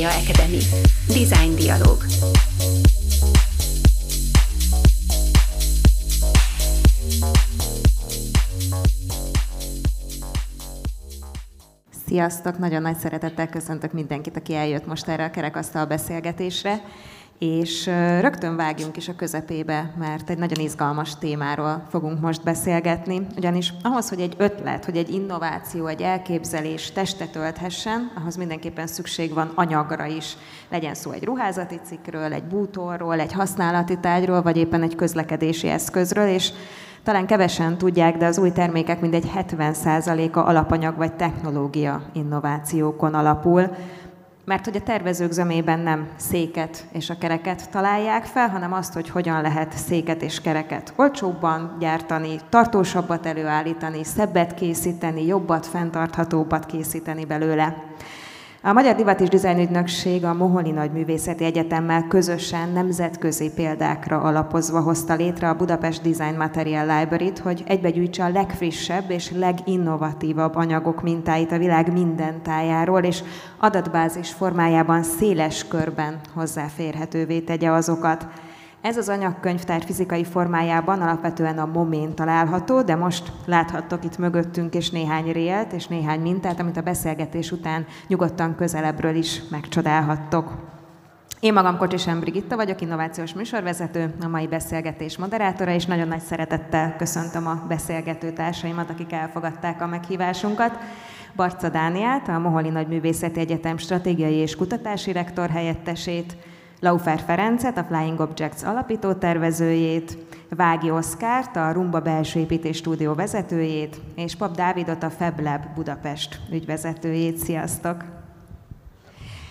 Media Academy. Design Dialog. Sziasztok! Nagyon nagy szeretettel köszöntök mindenkit, aki eljött most erre a kerekasztal beszélgetésre. És rögtön vágjunk is a közepébe, mert egy nagyon izgalmas témáról fogunk most beszélgetni. Ugyanis ahhoz, hogy egy ötlet, hogy egy innováció, egy elképzelés testet ölthessen, ahhoz mindenképpen szükség van anyagra is. Legyen szó egy ruházati cikkről, egy bútorról, egy használati tárgyról, vagy éppen egy közlekedési eszközről, és talán kevesen tudják, de az új termékek mindegy 70%-a alapanyag vagy technológia innovációkon alapul mert hogy a tervezők zömében nem széket és a kereket találják fel, hanem azt, hogy hogyan lehet széket és kereket olcsóbban gyártani, tartósabbat előállítani, szebbet készíteni, jobbat, fenntarthatóbbat készíteni belőle. A Magyar Divat és Dizájn Ügynökség a Moholi Nagyművészeti Egyetemmel közösen nemzetközi példákra alapozva hozta létre a Budapest Design Material Library-t, hogy egybegyűjtse a legfrissebb és leginnovatívabb anyagok mintáit a világ minden tájáról, és adatbázis formájában széles körben hozzáférhetővé tegye azokat. Ez az anyagkönyvtár fizikai formájában alapvetően a momén található, de most láthattok itt mögöttünk és néhány rélt és néhány mintát, amit a beszélgetés után nyugodtan közelebbről is megcsodálhattok. Én magam Kocsisem Brigitta vagyok, innovációs műsorvezető, a mai beszélgetés moderátora, és nagyon nagy szeretettel köszöntöm a beszélgető társaimat, akik elfogadták a meghívásunkat. Barca Dániát, a Moholi Nagyművészeti Egyetem stratégiai és kutatási rektor helyettesét, Laufer Ferencet, a Flying Objects alapító tervezőjét, Vági Oszkárt, a Rumba belső építés stúdió vezetőjét, és Pap Dávidot, a FabLab Budapest ügyvezetőjét. Sziasztok!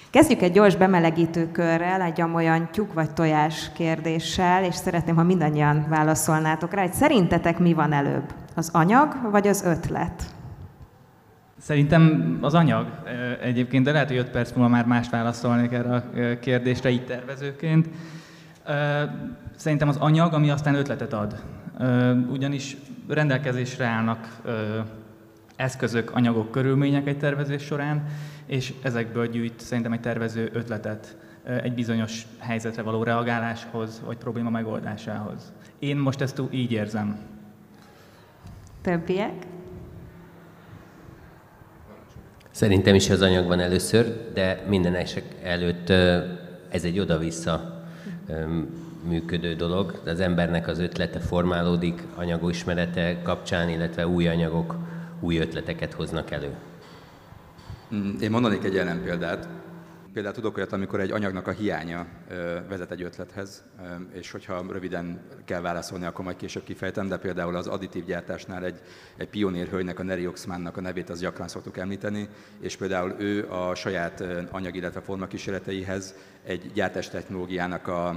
Kezdjük egy gyors bemelegítő körrel, egy amolyan tyúk vagy tojás kérdéssel, és szeretném, ha mindannyian válaszolnátok rá, hogy szerintetek mi van előbb? Az anyag vagy az ötlet? Szerintem az anyag egyébként, de lehet, hogy 5 perc múlva már mást válaszolnék erre a kérdésre így tervezőként. Szerintem az anyag, ami aztán ötletet ad. Ugyanis rendelkezésre állnak eszközök, anyagok, körülmények egy tervezés során, és ezekből gyűjt szerintem egy tervező ötletet egy bizonyos helyzetre való reagáláshoz, vagy probléma megoldásához. Én most ezt így érzem. Többiek? Szerintem is az anyag van először, de minden esek előtt ez egy oda-vissza működő dolog. Az embernek az ötlete formálódik anyagismerete kapcsán, illetve új anyagok új ötleteket hoznak elő. Mm, én mondanék egy ellenpéldát. Például tudok olyat, amikor egy anyagnak a hiánya vezet egy ötlethez, és hogyha röviden kell válaszolni, akkor majd később kifejtem, de például az additív gyártásnál egy, egy pionérhölgynek, a Neri Oxmannak a nevét az gyakran szoktuk említeni, és például ő a saját anyag, illetve formakísérleteihez egy gyártás technológiának a,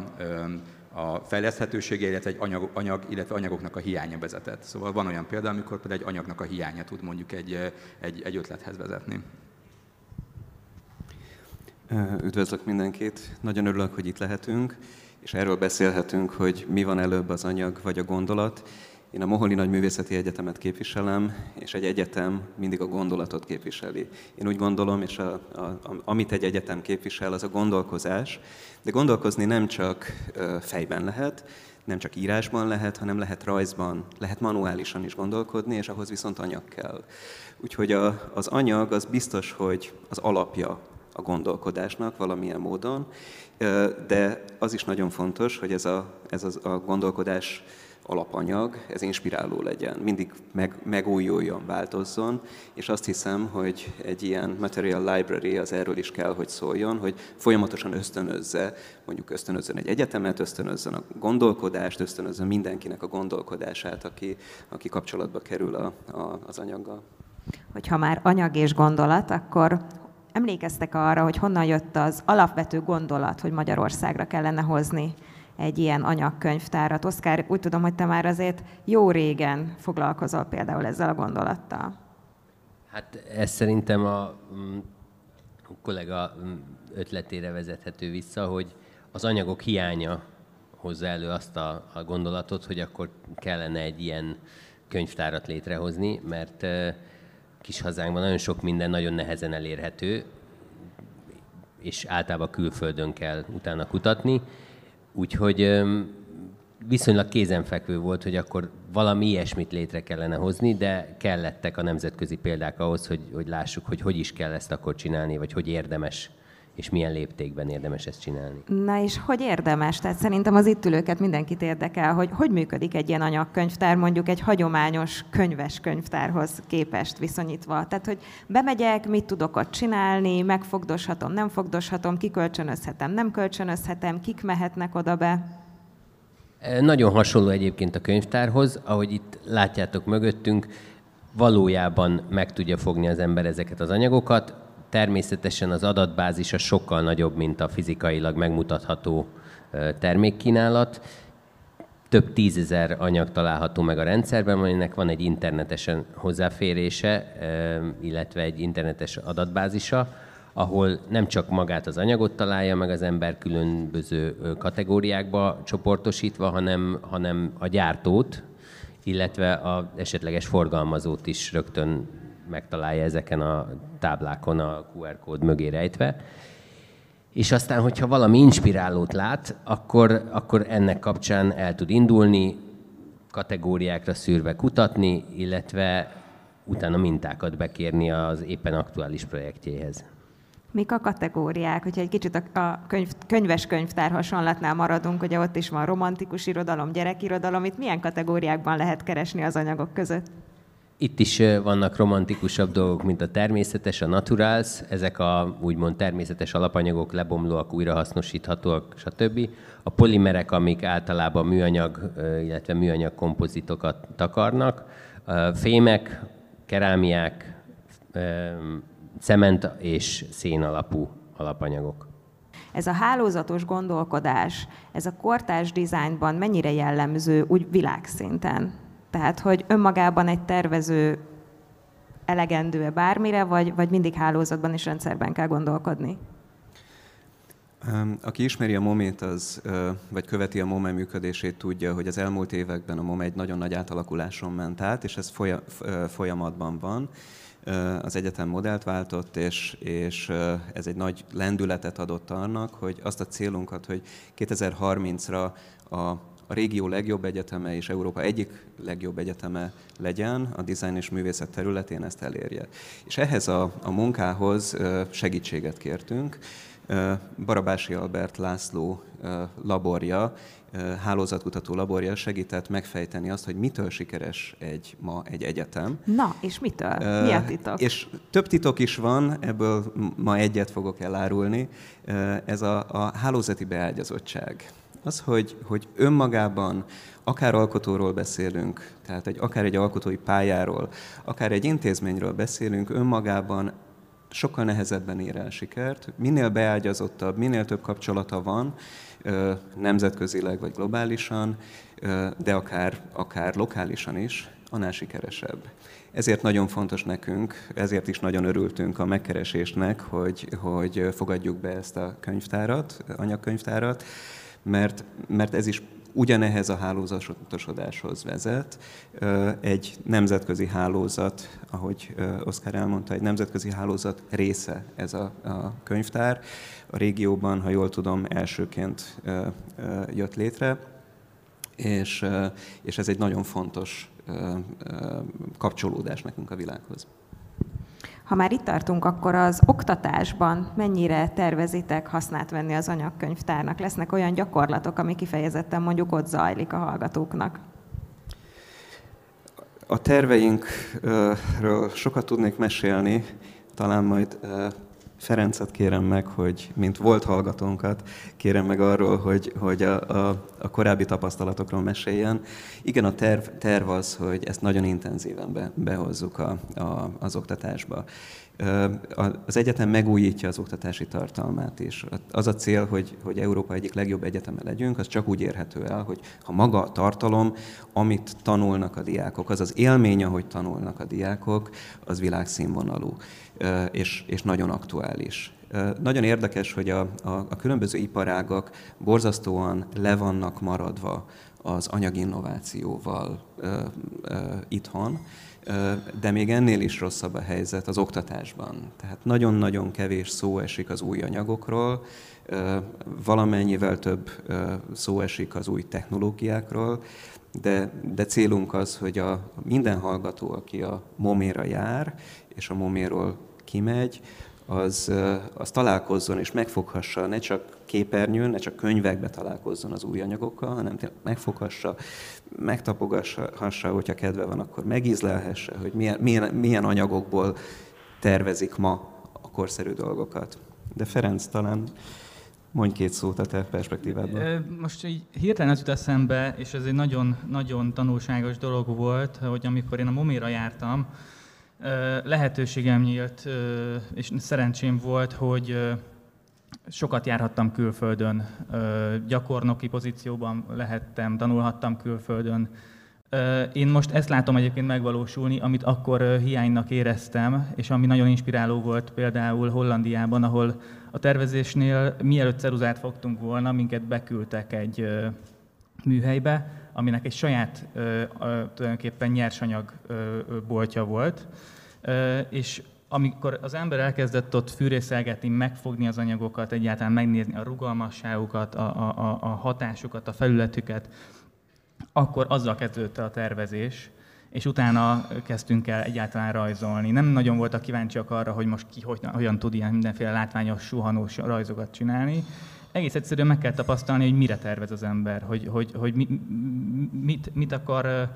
a fejleszthetősége, illetve egy anyag, anyag, illetve anyagoknak a hiánya vezetett. Szóval van olyan példa, amikor például egy anyagnak a hiánya tud mondjuk egy, egy, egy ötlethez vezetni. Üdvözlök mindenkit, nagyon örülök, hogy itt lehetünk, és erről beszélhetünk, hogy mi van előbb az anyag vagy a gondolat. Én a Moholi Nagyművészeti Egyetemet képviselem, és egy egyetem mindig a gondolatot képviseli. Én úgy gondolom, és a, a, a, amit egy egyetem képvisel, az a gondolkozás, de gondolkozni nem csak fejben lehet, nem csak írásban lehet, hanem lehet rajzban, lehet manuálisan is gondolkodni, és ahhoz viszont anyag kell. Úgyhogy a, az anyag az biztos, hogy az alapja a gondolkodásnak valamilyen módon, de az is nagyon fontos, hogy ez a, ez a, gondolkodás alapanyag, ez inspiráló legyen, mindig meg, megújuljon, változzon, és azt hiszem, hogy egy ilyen material library az erről is kell, hogy szóljon, hogy folyamatosan ösztönözze, mondjuk ösztönözzön egy egyetemet, ösztönözzön a gondolkodást, ösztönözzön mindenkinek a gondolkodását, aki, aki kapcsolatba kerül a, a, az anyaggal. Hogyha már anyag és gondolat, akkor emlékeztek arra, hogy honnan jött az alapvető gondolat, hogy Magyarországra kellene hozni egy ilyen anyagkönyvtárat. Oszkár, úgy tudom, hogy te már azért jó régen foglalkozol például ezzel a gondolattal. Hát ez szerintem a, mm, kollega mm, ötletére vezethető vissza, hogy az anyagok hiánya hozza elő azt a, a gondolatot, hogy akkor kellene egy ilyen könyvtárat létrehozni, mert kis hazánkban nagyon sok minden nagyon nehezen elérhető, és általában külföldön kell utána kutatni. Úgyhogy viszonylag kézenfekvő volt, hogy akkor valami ilyesmit létre kellene hozni, de kellettek a nemzetközi példák ahhoz, hogy, hogy lássuk, hogy hogy is kell ezt akkor csinálni, vagy hogy érdemes és milyen léptékben érdemes ezt csinálni. Na és hogy érdemes? Tehát szerintem az itt ülőket mindenkit érdekel, hogy hogy működik egy ilyen anyagkönyvtár mondjuk egy hagyományos könyves könyvtárhoz képest viszonyítva. Tehát, hogy bemegyek, mit tudok ott csinálni, megfogdoshatom, nem fogdoshatom, kikölcsönözhetem, nem kölcsönözhetem, kik mehetnek oda be? Nagyon hasonló egyébként a könyvtárhoz, ahogy itt látjátok mögöttünk, valójában meg tudja fogni az ember ezeket az anyagokat, Természetesen az adatbázisa sokkal nagyobb, mint a fizikailag megmutatható termékkínálat. Több tízezer anyag található meg a rendszerben, aminek van egy internetesen hozzáférése, illetve egy internetes adatbázisa, ahol nem csak magát az anyagot találja meg az ember különböző kategóriákba csoportosítva, hanem, hanem a gyártót, illetve a esetleges forgalmazót is rögtön megtalálja ezeken a táblákon a QR kód mögé rejtve. És aztán, hogyha valami inspirálót lát, akkor, akkor ennek kapcsán el tud indulni, kategóriákra szűrve kutatni, illetve utána mintákat bekérni az éppen aktuális projektjéhez. Mik a kategóriák? Hogyha egy kicsit a könyv, könyves könyvtár hasonlatnál maradunk, ugye ott is van romantikus irodalom, gyerekirodalom, itt milyen kategóriákban lehet keresni az anyagok között? Itt is vannak romantikusabb dolgok, mint a természetes, a naturals, ezek a úgymond természetes alapanyagok, lebomlóak, újrahasznosíthatóak, stb. A polimerek, amik általában műanyag, illetve műanyag kompozitokat takarnak, fémek, kerámiák, cement és szén alapú alapanyagok. Ez a hálózatos gondolkodás, ez a kortás dizájnban mennyire jellemző úgy világszinten? Tehát, hogy önmagában egy tervező elegendő-e bármire, vagy, vagy mindig hálózatban és rendszerben kell gondolkodni? Aki ismeri a momét, az, vagy követi a MOME működését, tudja, hogy az elmúlt években a MOME egy nagyon nagy átalakuláson ment át, és ez folyamatban van. Az egyetem modellt váltott, és, és ez egy nagy lendületet adott annak, hogy azt a célunkat, hogy 2030-ra a a régió legjobb egyeteme és Európa egyik legjobb egyeteme legyen a dizájn és művészet területén ezt elérje. És ehhez a, a munkához segítséget kértünk. Barabási Albert László laborja, hálózatkutató laborja segített megfejteni azt, hogy mitől sikeres egy ma egy egyetem. Na, és mitől? Mi a titok? És több titok is van, ebből ma egyet fogok elárulni. Ez a, a hálózati beágyazottság az, hogy, hogy önmagában akár alkotóról beszélünk, tehát egy, akár egy alkotói pályáról, akár egy intézményről beszélünk, önmagában sokkal nehezebben ér el sikert. Minél beágyazottabb, minél több kapcsolata van, nemzetközileg vagy globálisan, de akár, akár lokálisan is, annál sikeresebb. Ezért nagyon fontos nekünk, ezért is nagyon örültünk a megkeresésnek, hogy, hogy fogadjuk be ezt a könyvtárat, anyagkönyvtárat, mert, mert ez is ugyanehhez a hálózatosodáshoz vezet. Egy nemzetközi hálózat, ahogy Oszkár elmondta, egy nemzetközi hálózat része ez a, a könyvtár. A régióban, ha jól tudom, elsőként jött létre, és, és ez egy nagyon fontos kapcsolódás nekünk a világhoz. Ha már itt tartunk, akkor az oktatásban mennyire tervezitek hasznát venni az anyagkönyvtárnak? Lesznek olyan gyakorlatok, ami kifejezetten mondjuk ott zajlik a hallgatóknak? A terveinkről sokat tudnék mesélni, talán majd Ferencet kérem meg, hogy mint volt hallgatónkat, kérem meg arról, hogy, hogy a, a, a korábbi tapasztalatokról meséljen. Igen, a terv, terv az, hogy ezt nagyon intenzíven be, behozzuk a, a, az oktatásba. Az egyetem megújítja az oktatási tartalmát is. Az a cél, hogy, hogy Európa egyik legjobb egyeteme legyünk, az csak úgy érhető el, hogy ha maga a tartalom, amit tanulnak a diákok, az az élmény, ahogy tanulnak a diákok, az világszínvonalú és, és nagyon aktuális. Nagyon érdekes, hogy a, a, a különböző iparágak borzasztóan le vannak maradva az anyaginnovációval ö, ö, itthon. De még ennél is rosszabb a helyzet az oktatásban. Tehát nagyon-nagyon kevés szó esik az új anyagokról, valamennyivel több szó esik az új technológiákról, de, de célunk az, hogy a minden hallgató, aki a moméra jár, és a moméról kimegy, az, az találkozzon és megfoghassa, ne csak képernyőn, ne csak könyvekbe találkozzon az új anyagokkal, hanem megfoghassa, megtapogassa, hogyha kedve van, akkor megízlelhesse, hogy milyen, milyen, milyen anyagokból tervezik ma a korszerű dolgokat. De Ferenc, talán Mondj két szót a te perspektívádban. Most így hirtelen az jut eszembe, és ez egy nagyon, nagyon tanulságos dolog volt, hogy amikor én a Momira jártam, lehetőségem nyílt, és szerencsém volt, hogy sokat járhattam külföldön, gyakornoki pozícióban lehettem, tanulhattam külföldön. Én most ezt látom egyébként megvalósulni, amit akkor hiánynak éreztem, és ami nagyon inspiráló volt például Hollandiában, ahol a tervezésnél mielőtt ceruzát fogtunk volna, minket beküldtek egy műhelybe, aminek egy saját tulajdonképpen nyersanyag boltja volt, és amikor az ember elkezdett ott fűrészelgetni, megfogni az anyagokat, egyáltalán megnézni a rugalmasságukat, a, a, a hatásukat, a felületüket, akkor azzal kezdődött a tervezés, és utána kezdtünk el egyáltalán rajzolni. Nem nagyon voltak kíváncsiak arra, hogy most ki hogy, hogyan tud ilyen mindenféle látványos, suhanós rajzokat csinálni. Egész egyszerűen meg kell tapasztalni, hogy mire tervez az ember, hogy, hogy, hogy mit, mit akar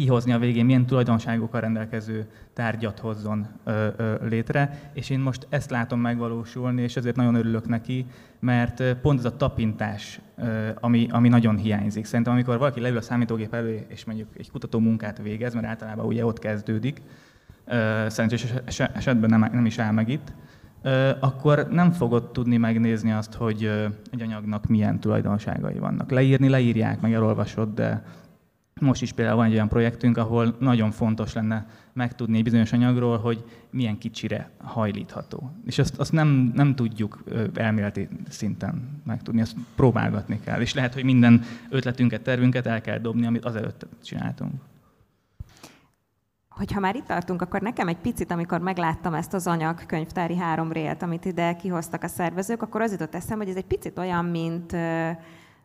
kihozni a végén, milyen tulajdonságokkal rendelkező tárgyat hozzon ö, ö, létre, és én most ezt látom megvalósulni, és ezért nagyon örülök neki, mert pont ez a tapintás, ö, ami, ami nagyon hiányzik. Szerintem amikor valaki leül a számítógép elő, és mondjuk egy kutató munkát végez, mert általában ugye ott kezdődik, ö, szerencsés esetben nem, nem is áll meg itt, ö, akkor nem fogod tudni megnézni azt, hogy ö, egy anyagnak milyen tulajdonságai vannak. Leírni leírják, meg elolvasod, de most is például van egy olyan projektünk, ahol nagyon fontos lenne megtudni egy bizonyos anyagról, hogy milyen kicsire hajlítható. És azt, azt nem, nem tudjuk elméleti szinten megtudni, azt próbálgatni kell. És lehet, hogy minden ötletünket, tervünket el kell dobni, amit azelőtt csináltunk. Hogyha már itt tartunk, akkor nekem egy picit, amikor megláttam ezt az anyag könyvtári három rélt, amit ide kihoztak a szervezők, akkor az jutott eszembe, hogy ez egy picit olyan, mint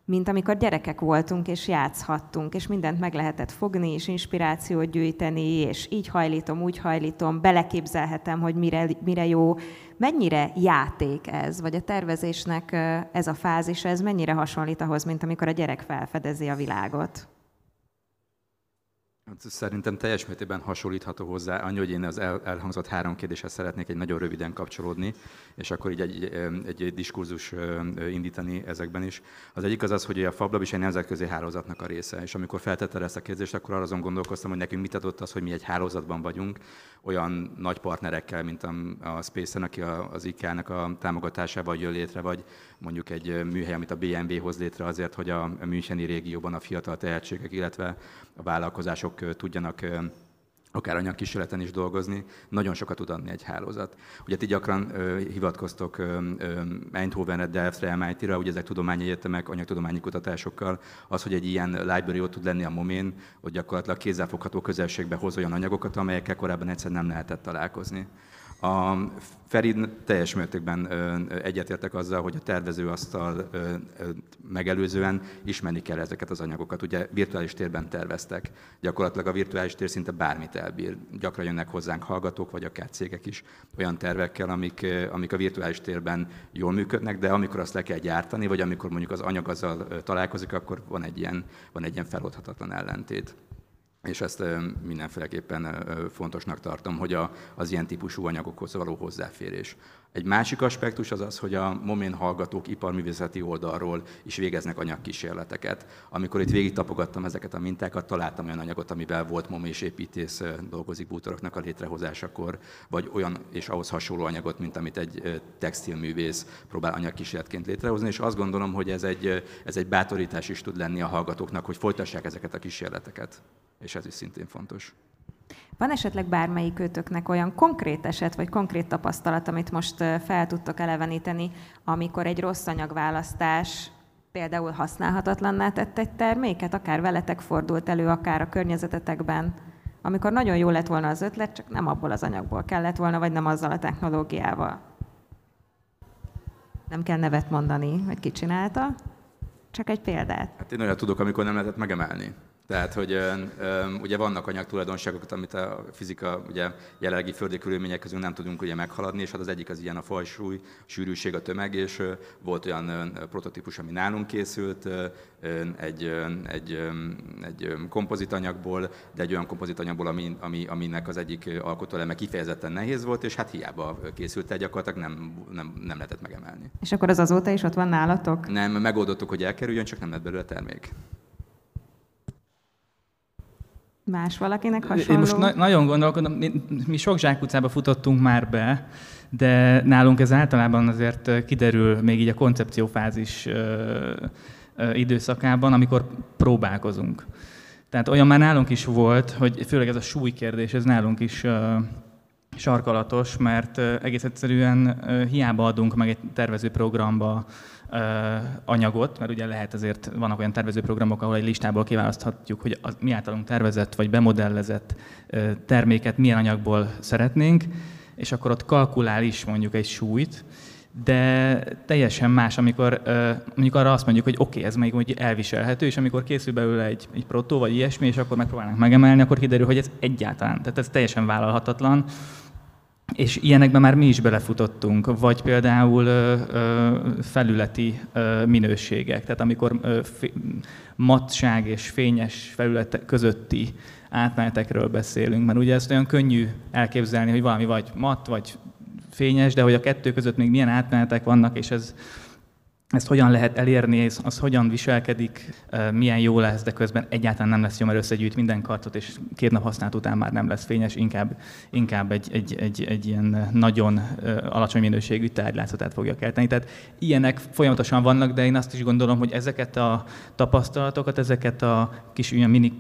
mint amikor gyerekek voltunk és játszhattunk, és mindent meg lehetett fogni, és inspirációt gyűjteni, és így hajlítom, úgy hajlítom, beleképzelhetem, hogy mire, mire jó. Mennyire játék ez, vagy a tervezésnek ez a fázis, ez mennyire hasonlít ahhoz, mint amikor a gyerek felfedezi a világot? Hát szerintem teljes mértékben hasonlítható hozzá, annyi, hogy én az elhangzott három kérdéshez szeretnék egy nagyon röviden kapcsolódni, és akkor így egy, egy, egy diskurzus indítani ezekben is. Az egyik az az, hogy a FabLab is egy nemzetközi hálózatnak a része, és amikor feltette ezt a kérdést, akkor arra azon gondolkoztam, hogy nekünk mit adott az, hogy mi egy hálózatban vagyunk, olyan nagy partnerekkel, mint a, Space-en, aki az IKEA-nak a támogatásával jön létre, vagy mondjuk egy műhely, amit a BMW hoz létre azért, hogy a Müncheni régióban a fiatal tehetségek, illetve a vállalkozások tudjanak akár anyagkísérleten is dolgozni, nagyon sokat tud adni egy hálózat. Ugye ti gyakran ö, hivatkoztok ö, ö, Eindhovenre, Delftre, MIT-re, ugye ezek tudományi egyetemek, anyagtudományi kutatásokkal, az, hogy egy ilyen library ott tud lenni a momén, hogy gyakorlatilag kézzelfogható közelségbe hoz olyan anyagokat, amelyekkel korábban egyszer nem lehetett találkozni. A Ferid teljes mértékben egyetértek azzal, hogy a tervezőasztal megelőzően ismerni kell ezeket az anyagokat. Ugye virtuális térben terveztek. Gyakorlatilag a virtuális tér szinte bármit elbír. Gyakran jönnek hozzánk hallgatók, vagy akár cégek is olyan tervekkel, amik, amik a virtuális térben jól működnek, de amikor azt le kell gyártani, vagy amikor mondjuk az anyag azzal találkozik, akkor van egy ilyen, van egy ilyen feloldhatatlan ellentét és ezt mindenféleképpen fontosnak tartom, hogy a, az ilyen típusú anyagokhoz való hozzáférés. Egy másik aspektus az az, hogy a momén hallgatók iparművészeti oldalról is végeznek anyagkísérleteket. Amikor itt végig tapogattam ezeket a mintákat, találtam olyan anyagot, amivel volt mom és építész dolgozik bútoroknak a létrehozásakor, vagy olyan és ahhoz hasonló anyagot, mint amit egy textilművész próbál anyagkísérletként létrehozni, és azt gondolom, hogy ez egy, ez egy bátorítás is tud lenni a hallgatóknak, hogy folytassák ezeket a kísérleteket és ez is szintén fontos. Van esetleg bármelyik őtöknek olyan konkrét eset, vagy konkrét tapasztalat, amit most fel tudtok eleveníteni, amikor egy rossz anyagválasztás például használhatatlanná tett egy terméket, akár veletek fordult elő, akár a környezetetekben, amikor nagyon jó lett volna az ötlet, csak nem abból az anyagból kellett volna, vagy nem azzal a technológiával. Nem kell nevet mondani, hogy ki csinálta, csak egy példát. Hát én olyat tudok, amikor nem lehetett megemelni. Tehát, hogy ö, ö, ugye vannak anyagtulajdonságok, amit a fizika ugye jelenlegi földi körülmények közül nem tudunk ugye meghaladni, és hát az egyik az ilyen a fajsúly, a sűrűség, a tömeg, és ö, volt olyan ö, prototípus, ami nálunk készült, ö, egy, ö, egy, ö, egy kompozitanyagból, de egy olyan kompozitanyagból, ami, ami, aminek az egyik alkotóeleme kifejezetten nehéz volt, és hát hiába készült egy gyakorlatilag nem, nem, nem lehetett megemelni. És akkor az azóta is ott van nálatok? Nem, megoldottuk, hogy elkerüljön, csak nem lett belőle termék. Más valakinek hasonló? Én most na- nagyon gondolkodom, mi, sok zsákutcába futottunk már be, de nálunk ez általában azért kiderül még így a koncepciófázis időszakában, amikor próbálkozunk. Tehát olyan már nálunk is volt, hogy főleg ez a súly kérdés, ez nálunk is ö, sarkalatos, mert egész egyszerűen hiába adunk meg egy tervezőprogramba anyagot, mert ugye lehet azért, vannak olyan tervezőprogramok, ahol egy listából kiválaszthatjuk, hogy az mi általunk tervezett vagy bemodellezett terméket milyen anyagból szeretnénk, és akkor ott kalkulál is mondjuk egy súlyt, de teljesen más, amikor mondjuk arra azt mondjuk, hogy oké, okay, ez még úgy elviselhető, és amikor készül belőle egy, egy protó vagy ilyesmi, és akkor megpróbálnak megemelni, akkor kiderül, hogy ez egyáltalán, tehát ez teljesen vállalhatatlan, és ilyenekben már mi is belefutottunk, vagy például ö, ö, felületi ö, minőségek, tehát amikor ö, fi, matság és fényes felületek közötti átmenetekről beszélünk, mert ugye ezt olyan könnyű elképzelni, hogy valami vagy mat, vagy fényes, de hogy a kettő között még milyen átmenetek vannak, és ez ezt hogyan lehet elérni, az hogyan viselkedik, milyen jó lesz, de közben egyáltalán nem lesz jó, mert összegyűjt minden kartot, és két nap használt után már nem lesz fényes, inkább, inkább egy, egy, egy, egy ilyen nagyon alacsony minőségű tárgylátszatát fogja kelteni. Tehát ilyenek folyamatosan vannak, de én azt is gondolom, hogy ezeket a tapasztalatokat, ezeket a kis ilyen mini,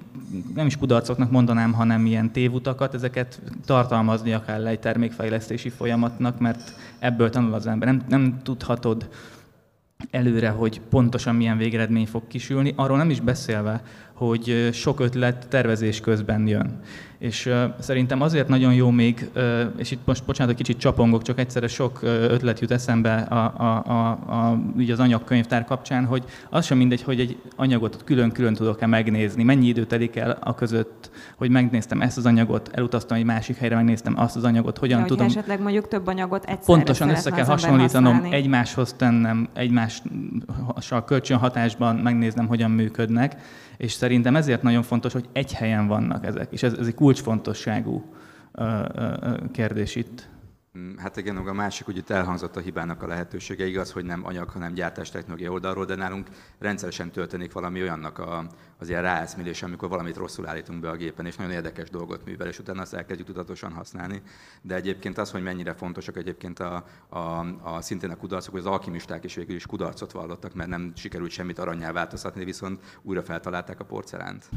nem is kudarcoknak mondanám, hanem ilyen tévutakat, ezeket tartalmaznia kell egy termékfejlesztési folyamatnak, mert ebből tanul az ember. Nem, nem tudhatod előre, hogy pontosan milyen végeredmény fog kisülni, arról nem is beszélve, hogy sok ötlet tervezés közben jön. És uh, szerintem azért nagyon jó még, uh, és itt most bocsánat, hogy kicsit csapongok, csak egyszerre sok uh, ötlet jut eszembe a, a, a, a, így az anyagkönyvtár kapcsán, hogy az sem mindegy, hogy egy anyagot külön-külön tudok-e megnézni, mennyi idő telik el a között, hogy megnéztem ezt az anyagot, elutaztam egy másik helyre, megnéztem azt az anyagot, hogyan ja, tudom... esetleg mondjuk több anyagot egyszerre Pontosan össze kell hasonlítanom, használni. egymáshoz tennem, egymással kölcsönhatásban megnéznem, hogyan működnek, és szerintem ezért nagyon fontos, hogy egy helyen vannak ezek, és ez, ez egy kulcsfontosságú kérdés itt. Mm, hát igen, a másik, hogy itt elhangzott a hibának a lehetősége, igaz, hogy nem anyag, hanem gyártás technológia oldalról, de nálunk rendszeresen történik valami olyannak a, az ilyen ráeszmélés, amikor valamit rosszul állítunk be a gépen, és nagyon érdekes dolgot művel, és utána azt elkezdjük tudatosan használni. De egyébként az, hogy mennyire fontosak egyébként a, a, a szintén a kudarcok, hogy az alkimisták is végül is kudarcot vallottak, mert nem sikerült semmit aranyjá változtatni, viszont újra feltalálták a porcelánt.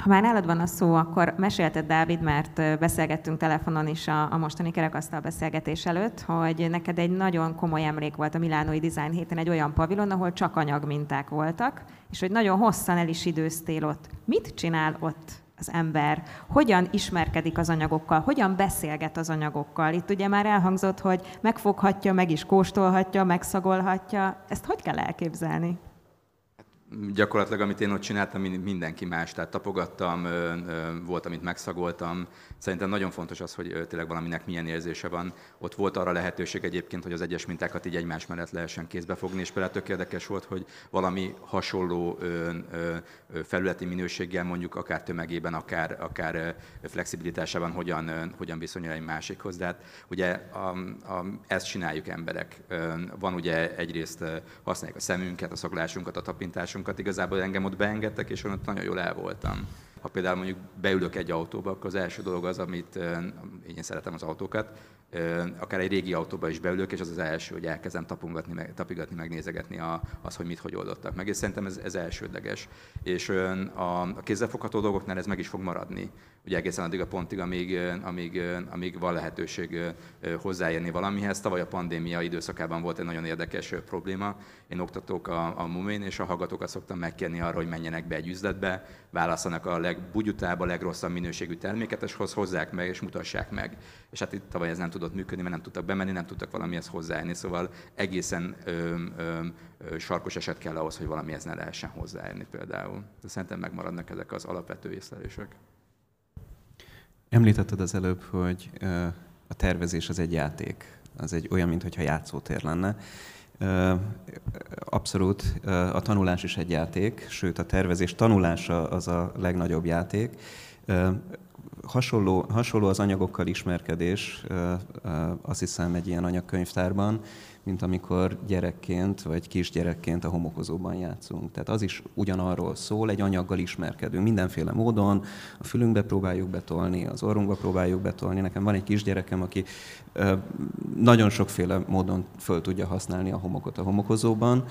Ha már nálad van a szó, akkor mesélted, Dávid, mert beszélgettünk telefonon is a, a mostani kerekasztal beszélgetés előtt, hogy neked egy nagyon komoly emlék volt a Milánói Design héten egy olyan pavilon, ahol csak anyagminták voltak, és hogy nagyon hosszan el is időztél ott. Mit csinál ott az ember? Hogyan ismerkedik az anyagokkal? Hogyan beszélget az anyagokkal? Itt ugye már elhangzott, hogy megfoghatja, meg is kóstolhatja, megszagolhatja. Ezt hogy kell elképzelni? Gyakorlatilag, amit én ott csináltam, mindenki más, tehát tapogattam, volt, amit megszagoltam. Szerintem nagyon fontos az, hogy tényleg valaminek milyen érzése van. Ott volt arra lehetőség egyébként, hogy az egyes mintákat így egymás mellett lehessen kézbe fogni, és például tök érdekes volt, hogy valami hasonló felületi minőséggel mondjuk akár tömegében, akár, akár flexibilitásában hogyan, hogyan viszonyul egy másikhoz. De hát ugye a, a, ezt csináljuk emberek. Van ugye egyrészt használjuk a szemünket, a szaglásunkat, a tapintásunkat, tanácsunkat igazából engem ott beengedtek, és ott nagyon jól el voltam. Ha például mondjuk beülök egy autóba, akkor az első dolog az, amit én szeretem az autókat, akár egy régi autóba is beülök, és az az első, hogy elkezdem tapungatni, meg, tapigatni, megnézegetni a, az, hogy mit hogy oldottak meg. És szerintem ez, ez elsődleges. És a, a kézzelfogható dolgoknál ez meg is fog maradni, ugye egészen addig a pontig, amíg, amíg, amíg van lehetőség hozzáérni valamihez. Tavaly a pandémia időszakában volt egy nagyon érdekes probléma. Én oktatók a, a Mumén, és a hallgatókat szoktam megkérni arra, hogy menjenek be egy üzletbe, válaszolnak a legbugyutább, a legrosszabb minőségű terméket, és hozzák meg, és mutassák meg. És hát itt tavaly ez nem tudott működni, mert nem tudtak bemenni, nem tudtak valamihez hozzáérni, szóval egészen ö, ö, sarkos eset kell ahhoz, hogy valamihez ne lehessen hozzáérni például. De szerintem megmaradnak ezek az alapvető észlelések. Említetted az előbb, hogy a tervezés az egy játék. Az egy olyan, mintha játszótér lenne. Abszolút, a tanulás is egy játék, sőt a tervezés tanulása az a legnagyobb játék. Hasonló, hasonló az anyagokkal ismerkedés, azt hiszem egy ilyen anyagkönyvtárban, mint amikor gyerekként vagy kisgyerekként a homokozóban játszunk. Tehát az is ugyanarról szól, egy anyaggal ismerkedünk mindenféle módon, a fülünkbe próbáljuk betolni, az orrunkba próbáljuk betolni. Nekem van egy kisgyerekem, aki nagyon sokféle módon föl tudja használni a homokot a homokozóban,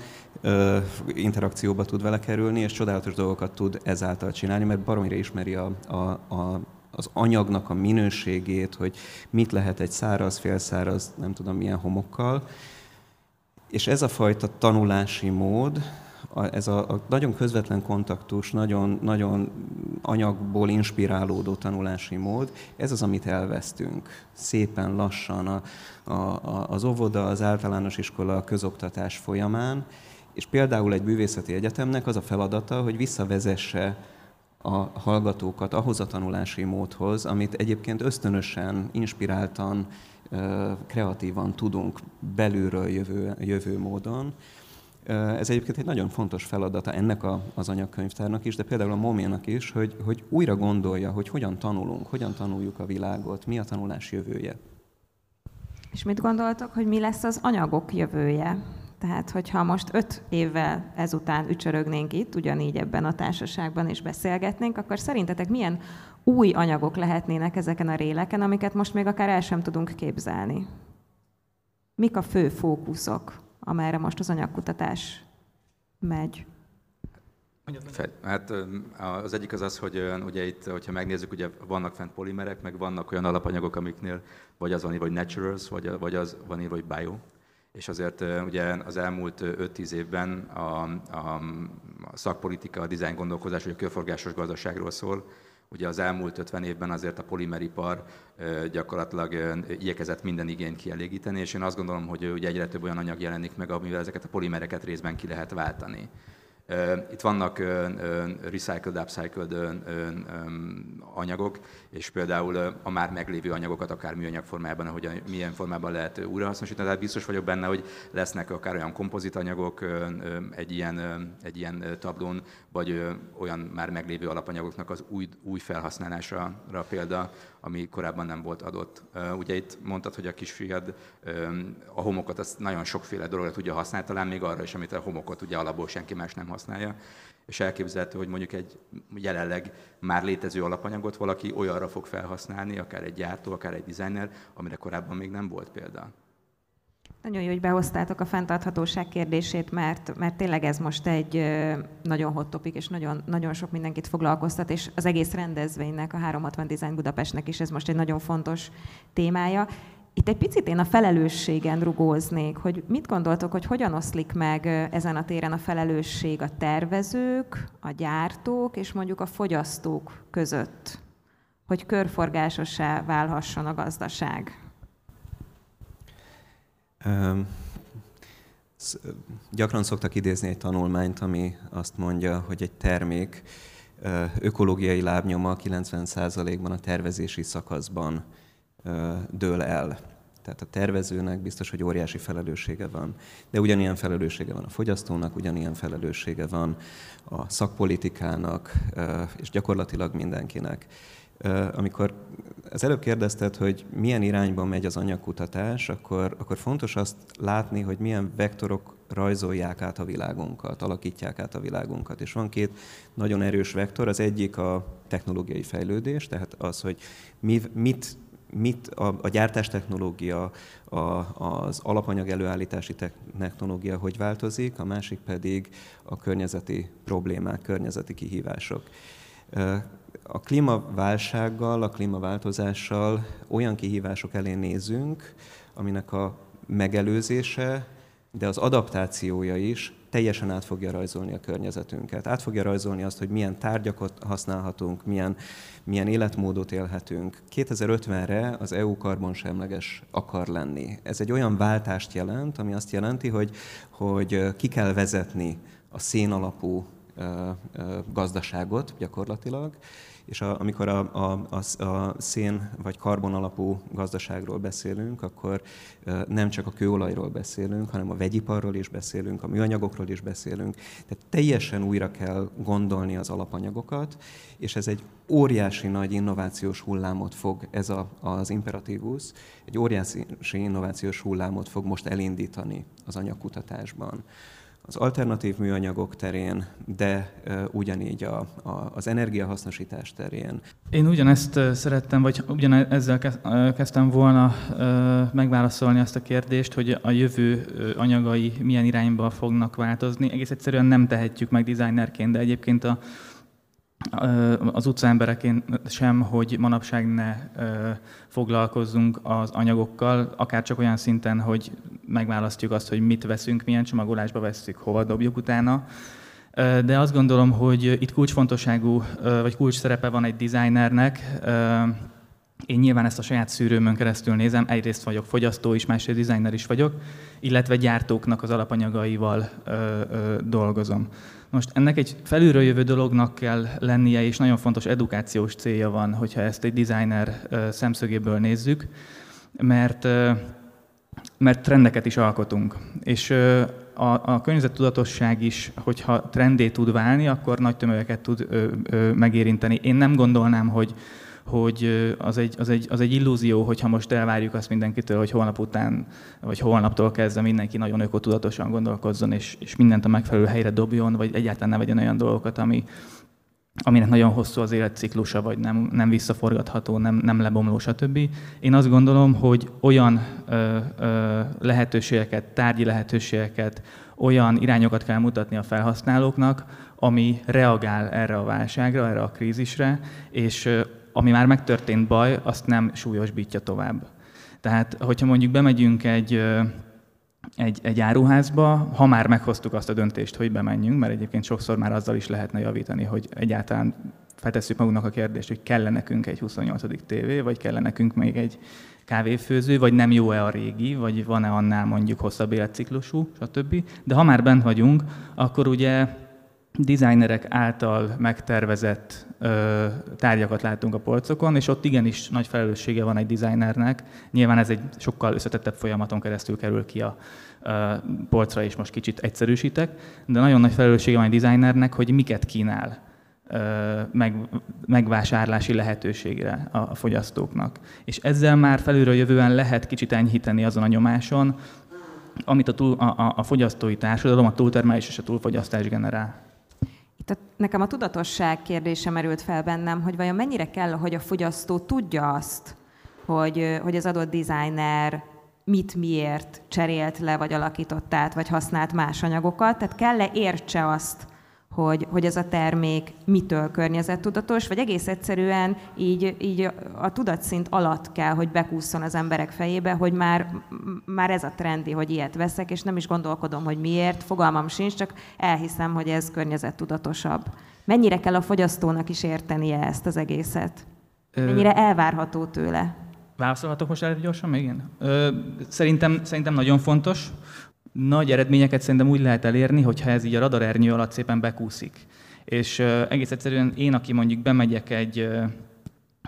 interakcióba tud vele kerülni, és csodálatos dolgokat tud ezáltal csinálni, mert baromira ismeri a, a, a az anyagnak a minőségét, hogy mit lehet egy száraz, félszáraz, nem tudom milyen homokkal, és ez a fajta tanulási mód, ez a, a nagyon közvetlen kontaktus, nagyon, nagyon anyagból inspirálódó tanulási mód, ez az, amit elvesztünk. Szépen lassan a, a, az óvoda, az általános iskola, a közoktatás folyamán, és például egy művészeti egyetemnek az a feladata, hogy visszavezesse a hallgatókat ahhoz a tanulási módhoz, amit egyébként ösztönösen, inspiráltan, kreatívan tudunk belülről jövő, jövő módon. Ez egyébként egy nagyon fontos feladata ennek a, az anyagkönyvtárnak is, de például a Moménak is, hogy, hogy újra gondolja, hogy hogyan tanulunk, hogyan tanuljuk a világot, mi a tanulás jövője. És mit gondoltok, hogy mi lesz az anyagok jövője? Tehát, hogyha most öt évvel ezután ücsörögnénk itt, ugyanígy ebben a társaságban is beszélgetnénk, akkor szerintetek milyen új anyagok lehetnének ezeken a réleken, amiket most még akár el sem tudunk képzelni? Mik a fő fókuszok, amerre most az anyagkutatás megy? Hát az egyik az az, hogy ugye itt, hogyha megnézzük, ugye vannak fent polimerek, meg vannak olyan alapanyagok, amiknél vagy az van írva, hogy naturals, vagy, vagy az van írva, hogy bio. És azért ugye az elmúlt 5-10 évben a, a, a szakpolitika, a dizájn gondolkozás, hogy a körforgásos gazdaságról szól, Ugye az elmúlt 50 évben azért a polimeripar gyakorlatilag igyekezett minden igényt kielégíteni, és én azt gondolom, hogy ugye egyre több olyan anyag jelenik meg, amivel ezeket a polimereket részben ki lehet váltani. Itt vannak recycled, upcycled anyagok, és például a már meglévő anyagokat akár műanyag formájában, ahogy milyen formában lehet újrahasznosítani. Tehát biztos vagyok benne, hogy lesznek akár olyan kompozitanyagok egy ilyen, egy ilyen tablón, vagy olyan már meglévő alapanyagoknak az új, új felhasználására példa, ami korábban nem volt adott. Ugye itt mondtad, hogy a kisfiad a homokot azt nagyon sokféle dologra tudja használni, talán még arra is, amit a homokot ugye alapból senki más nem használja. És elképzelhető, hogy mondjuk egy jelenleg már létező alapanyagot valaki olyanra fog felhasználni, akár egy gyártó, akár egy designer, amire korábban még nem volt példa. Nagyon jó, hogy behoztátok a fenntarthatóság kérdését, mert, mert tényleg ez most egy nagyon hot topic, és nagyon, nagyon sok mindenkit foglalkoztat, és az egész rendezvénynek, a 360 Design Budapestnek is ez most egy nagyon fontos témája. Itt egy picit én a felelősségen rugóznék, hogy mit gondoltok, hogy hogyan oszlik meg ezen a téren a felelősség a tervezők, a gyártók és mondjuk a fogyasztók között, hogy körforgásossá válhasson a gazdaság? Gyakran szoktak idézni egy tanulmányt, ami azt mondja, hogy egy termék ökológiai lábnyoma 90%-ban a tervezési szakaszban dől el. Tehát a tervezőnek biztos, hogy óriási felelőssége van. De ugyanilyen felelőssége van a fogyasztónak, ugyanilyen felelőssége van a szakpolitikának, és gyakorlatilag mindenkinek. Amikor az előbb kérdezted, hogy milyen irányban megy az anyagkutatás, akkor, akkor fontos azt látni, hogy milyen vektorok rajzolják át a világunkat, alakítják át a világunkat. És van két nagyon erős vektor. Az egyik a technológiai fejlődés, tehát az, hogy mi, mit mit a, a gyártástechnológia, a, az alapanyag előállítási technológia hogy változik, a másik pedig a környezeti problémák, környezeti kihívások. A klímaválsággal, a klímaváltozással olyan kihívások elé nézünk, aminek a megelőzése, de az adaptációja is teljesen át fogja rajzolni a környezetünket. Át fogja rajzolni azt, hogy milyen tárgyakat használhatunk, milyen, milyen életmódot élhetünk. 2050-re az EU karbonsemleges akar lenni. Ez egy olyan váltást jelent, ami azt jelenti, hogy, hogy ki kell vezetni a szén alapú gazdaságot gyakorlatilag, és a, amikor a, a, a, a szén vagy karbon alapú gazdaságról beszélünk, akkor nem csak a kőolajról beszélünk, hanem a vegyiparról is beszélünk, a műanyagokról is beszélünk. Tehát teljesen újra kell gondolni az alapanyagokat, és ez egy óriási nagy innovációs hullámot fog, ez a, az imperatívus, egy óriási innovációs hullámot fog most elindítani az anyagkutatásban az alternatív műanyagok terén, de ugyanígy a, a, az energiahasznosítás terén. Én ugyanezt szerettem, vagy ugyanezzel kezdtem volna megválaszolni azt a kérdést, hogy a jövő anyagai milyen irányba fognak változni. Egész egyszerűen nem tehetjük meg designerként, de egyébként a, az utcaembereként sem, hogy manapság ne foglalkozzunk az anyagokkal, akár csak olyan szinten, hogy megválasztjuk azt, hogy mit veszünk, milyen csomagolásba veszük, hova dobjuk utána. De azt gondolom, hogy itt kulcsfontosságú, vagy kulcs szerepe van egy designernek. Én nyilván ezt a saját szűrőmön keresztül nézem, egyrészt vagyok fogyasztó is, másrészt designer is vagyok, illetve gyártóknak az alapanyagaival dolgozom. Most ennek egy felülről jövő dolognak kell lennie, és nagyon fontos edukációs célja van, hogyha ezt egy designer szemszögéből nézzük, mert, mert trendeket is alkotunk. És a, a környezettudatosság is, hogyha trendé tud válni, akkor nagy tömegeket tud ö, ö, megérinteni. Én nem gondolnám, hogy hogy az egy, az, egy, az egy illúzió, hogyha most elvárjuk azt mindenkitől, hogy holnap után, vagy holnaptól kezdve mindenki nagyon ökotudatosan gondolkozzon, és, és mindent a megfelelő helyre dobjon, vagy egyáltalán ne vegyen olyan dolgokat, ami, aminek nagyon hosszú az életciklusa, vagy nem, nem visszaforgatható, nem, nem lebomló, stb. Én azt gondolom, hogy olyan ö, ö, lehetőségeket, tárgyi lehetőségeket, olyan irányokat kell mutatni a felhasználóknak, ami reagál erre a válságra, erre a krízisre, és ami már megtörtént baj, azt nem súlyosbítja tovább. Tehát, hogyha mondjuk bemegyünk egy, egy, egy áruházba, ha már meghoztuk azt a döntést, hogy bemenjünk, mert egyébként sokszor már azzal is lehetne javítani, hogy egyáltalán feltesszük magunknak a kérdést, hogy kell nekünk egy 28. tévé, vagy kell nekünk még egy kávéfőző, vagy nem jó-e a régi, vagy van-e annál mondjuk hosszabb életciklusú, stb. De ha már bent vagyunk, akkor ugye designerek által megtervezett ö, tárgyakat látunk a polcokon, és ott igenis nagy felelőssége van egy designernek. Nyilván ez egy sokkal összetettebb folyamaton keresztül kerül ki a ö, polcra, és most kicsit egyszerűsítek, de nagyon nagy felelőssége van egy designernek, hogy miket kínál ö, meg, megvásárlási lehetőségre a, a fogyasztóknak. És ezzel már felülről jövően lehet kicsit enyhíteni azon a nyomáson, amit a, túl, a, a fogyasztói társadalom, a túltermelés és a túlfogyasztás generál. A, nekem a tudatosság kérdése merült fel bennem, hogy vajon mennyire kell, hogy a fogyasztó tudja azt, hogy, hogy az adott designer mit miért cserélt le, vagy alakított át, vagy használt más anyagokat. Tehát kell-e értse azt, hogy, hogy ez a termék mitől környezettudatos, vagy egész egyszerűen így, így a tudatszint alatt kell, hogy bekúszson az emberek fejébe, hogy már, már ez a trendi, hogy ilyet veszek, és nem is gondolkodom, hogy miért, fogalmam sincs, csak elhiszem, hogy ez környezettudatosabb. Mennyire kell a fogyasztónak is értenie ezt az egészet? Mennyire elvárható tőle? Válaszolhatok most el gyorsan még én? Szerintem, szerintem nagyon fontos, nagy eredményeket szerintem úgy lehet elérni, hogyha ez így a radarernyő alatt szépen bekúszik. És egész egyszerűen én, aki mondjuk bemegyek egy,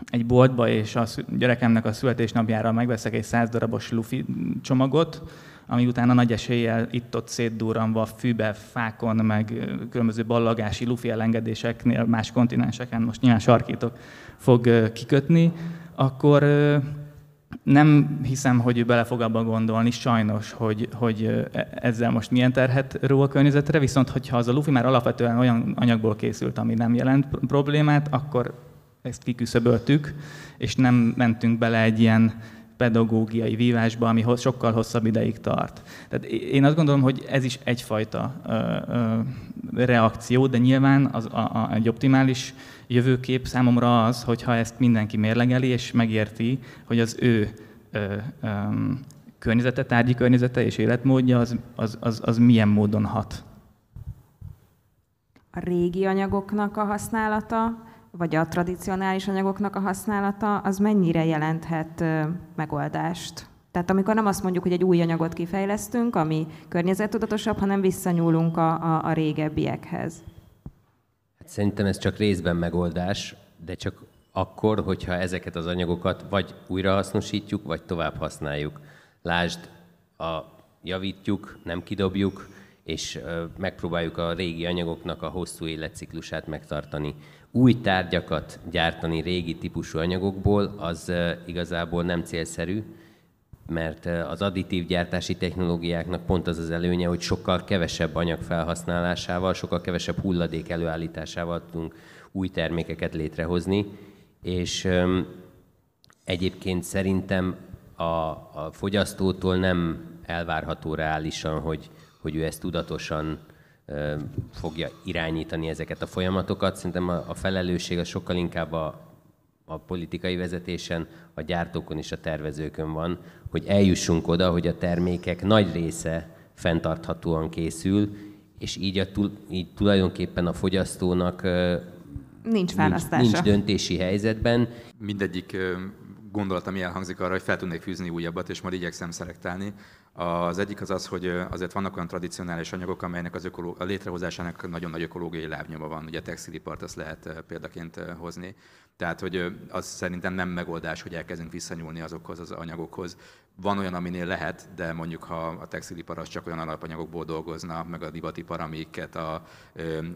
egy boltba, és a gyerekemnek a születésnapjára megveszek egy száz darabos lufi csomagot, ami utána nagy eséllyel itt-ott szétdurranva fűbe, fákon, meg különböző ballagási lufi elengedéseknél más kontinenseken, most nyilván sarkítok, fog kikötni, akkor nem hiszem, hogy ő bele fog abba gondolni, sajnos, hogy, hogy ezzel most milyen terhet ró a környezetre, viszont hogyha az a lufi már alapvetően olyan anyagból készült, ami nem jelent problémát, akkor ezt kiküszöböltük, és nem mentünk bele egy ilyen pedagógiai vívásba, ami sokkal hosszabb ideig tart. Tehát én azt gondolom, hogy ez is egyfajta ö, ö, reakció, de nyilván az, a, a, egy optimális jövőkép számomra az, hogyha ezt mindenki mérlegeli és megérti, hogy az ő ö, ö, környezete, tárgyi környezete és életmódja az, az, az, az milyen módon hat. A régi anyagoknak a használata, vagy a tradicionális anyagoknak a használata, az mennyire jelenthet megoldást? Tehát amikor nem azt mondjuk, hogy egy új anyagot kifejlesztünk, ami környezettudatosabb, hanem visszanyúlunk a, a, a régebbiekhez. Hát szerintem ez csak részben megoldás, de csak akkor, hogyha ezeket az anyagokat vagy újrahasznosítjuk, vagy tovább használjuk. Lásd, a javítjuk, nem kidobjuk, és megpróbáljuk a régi anyagoknak a hosszú életciklusát megtartani. Új tárgyakat gyártani régi típusú anyagokból, az igazából nem célszerű, mert az additív gyártási technológiáknak pont az az előnye, hogy sokkal kevesebb anyag felhasználásával, sokkal kevesebb hulladék előállításával tudunk új termékeket létrehozni, és egyébként szerintem a, a fogyasztótól nem elvárható reálisan, hogy, hogy ő ezt tudatosan fogja irányítani ezeket a folyamatokat. Szerintem a, a felelősség az sokkal inkább a, a politikai vezetésen, a gyártókon és a tervezőkön van, hogy eljussunk oda, hogy a termékek nagy része fenntarthatóan készül, és így, a, így tulajdonképpen a fogyasztónak nincs választása. Nincs, nincs döntési helyzetben. Mindegyik gondolat, ami elhangzik arra, hogy fel tudnék fűzni újabbat, és majd igyekszem szelektálni. Az egyik az az, hogy azért vannak olyan tradicionális anyagok, amelynek az ökoló- a létrehozásának nagyon nagy ökológiai lábnyoma van. Ugye a textilipart azt lehet példaként hozni. Tehát, hogy az szerintem nem megoldás, hogy elkezdünk visszanyúlni azokhoz az anyagokhoz. Van olyan, aminél lehet, de mondjuk ha a textilipar az csak olyan alapanyagokból dolgozna, meg a divatipar, amiket a,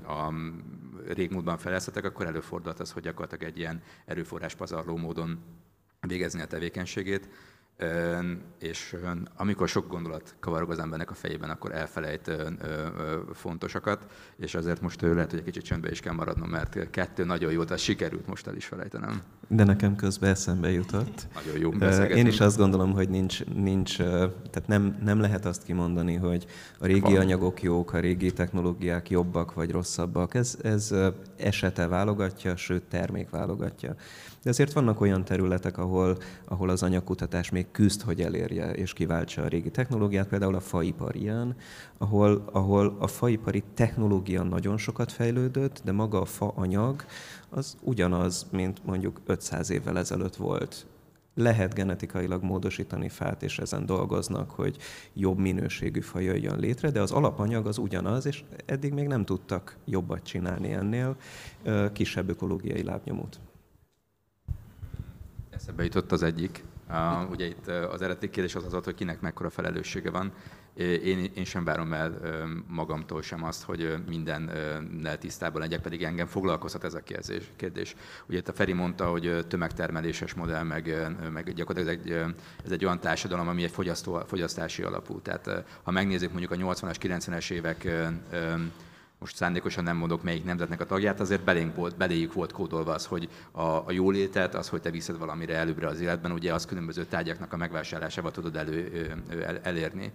a régmúltban felezhetek, akkor előfordulhat az, hogy gyakorlatilag egy ilyen erőforrás pazarló módon végezni a tevékenységét és amikor sok gondolat kavarog az embernek a fejében, akkor elfelejt fontosakat, és azért most lehet, hogy egy kicsit csöndbe is kell maradnom, mert kettő nagyon jót, az sikerült most el is felejtenem. De nekem közben eszembe jutott. Nagyon jó Én is azt gondolom, hogy nincs, nincs tehát nem, nem lehet azt kimondani, hogy a régi Van. anyagok jók, a régi technológiák jobbak vagy rosszabbak. Ez, ez esete válogatja, sőt termék válogatja. De azért vannak olyan területek, ahol, ahol az anyagkutatás még küzd, hogy elérje és kiváltsa a régi technológiát, például a faipar ilyen, ahol, ahol a faipari technológia nagyon sokat fejlődött, de maga a faanyag az ugyanaz, mint mondjuk 500 évvel ezelőtt volt lehet genetikailag módosítani fát, és ezen dolgoznak, hogy jobb minőségű fa jöjjön létre, de az alapanyag az ugyanaz, és eddig még nem tudtak jobbat csinálni ennél, kisebb ökológiai lábnyomót. Eszembe jutott az egyik. Uh, ugye itt az eredeti kérdés az az volt, hogy kinek mekkora felelőssége van. Én, én sem várom el magamtól sem azt, hogy mindennel tisztában legyek, pedig engem foglalkozhat ez a kérdés. Ugye itt a Feri mondta, hogy tömegtermeléses modell, meg, meg gyakorlatilag ez egy, ez egy olyan társadalom, ami egy fogyasztó, fogyasztási alapú. Tehát ha megnézzük mondjuk a 80-as, 90-es évek most szándékosan nem mondok melyik nemzetnek a tagját, azért belénk volt, beléjük volt kódolva az, hogy a, a jólétet, az, hogy te viszed valamire előbbre az életben, ugye az különböző tárgyaknak a megvásárlásával tudod elő, el, elérni.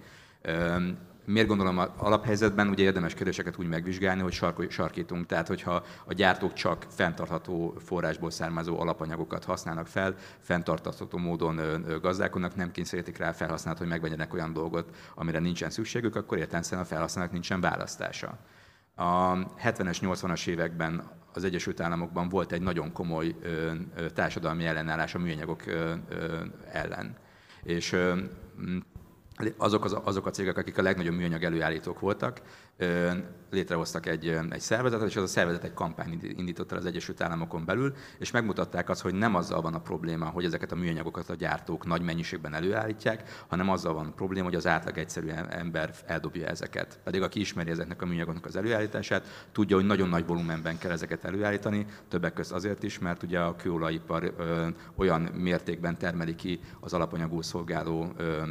Miért gondolom a alaphelyzetben ugye érdemes kérdéseket úgy megvizsgálni, hogy sarkítunk, tehát hogyha a gyártók csak fenntartható forrásból származó alapanyagokat használnak fel, fenntartható módon gazdálkodnak, nem kényszerítik rá felhasználat, hogy megvegyenek olyan dolgot, amire nincsen szükségük, akkor értelemszerűen a felhasználók nincsen választása. A 70-es, 80-as években az Egyesült Államokban volt egy nagyon komoly társadalmi ellenállás a műanyagok ellen. És azok, az, azok a cégek, akik a legnagyobb műanyag előállítók voltak, létrehoztak egy, egy szervezetet, és az a szervezet egy kampány indított el az Egyesült Államokon belül, és megmutatták azt, hogy nem azzal van a probléma, hogy ezeket a műanyagokat a gyártók nagy mennyiségben előállítják, hanem azzal van a probléma, hogy az átlag egyszerű ember eldobja ezeket. Pedig aki ismeri ezeknek a műanyagoknak az előállítását, tudja, hogy nagyon nagy volumenben kell ezeket előállítani, többek között azért is, mert ugye a kőolajipar olyan mértékben termeli ki az alapanyagú szolgáló ö,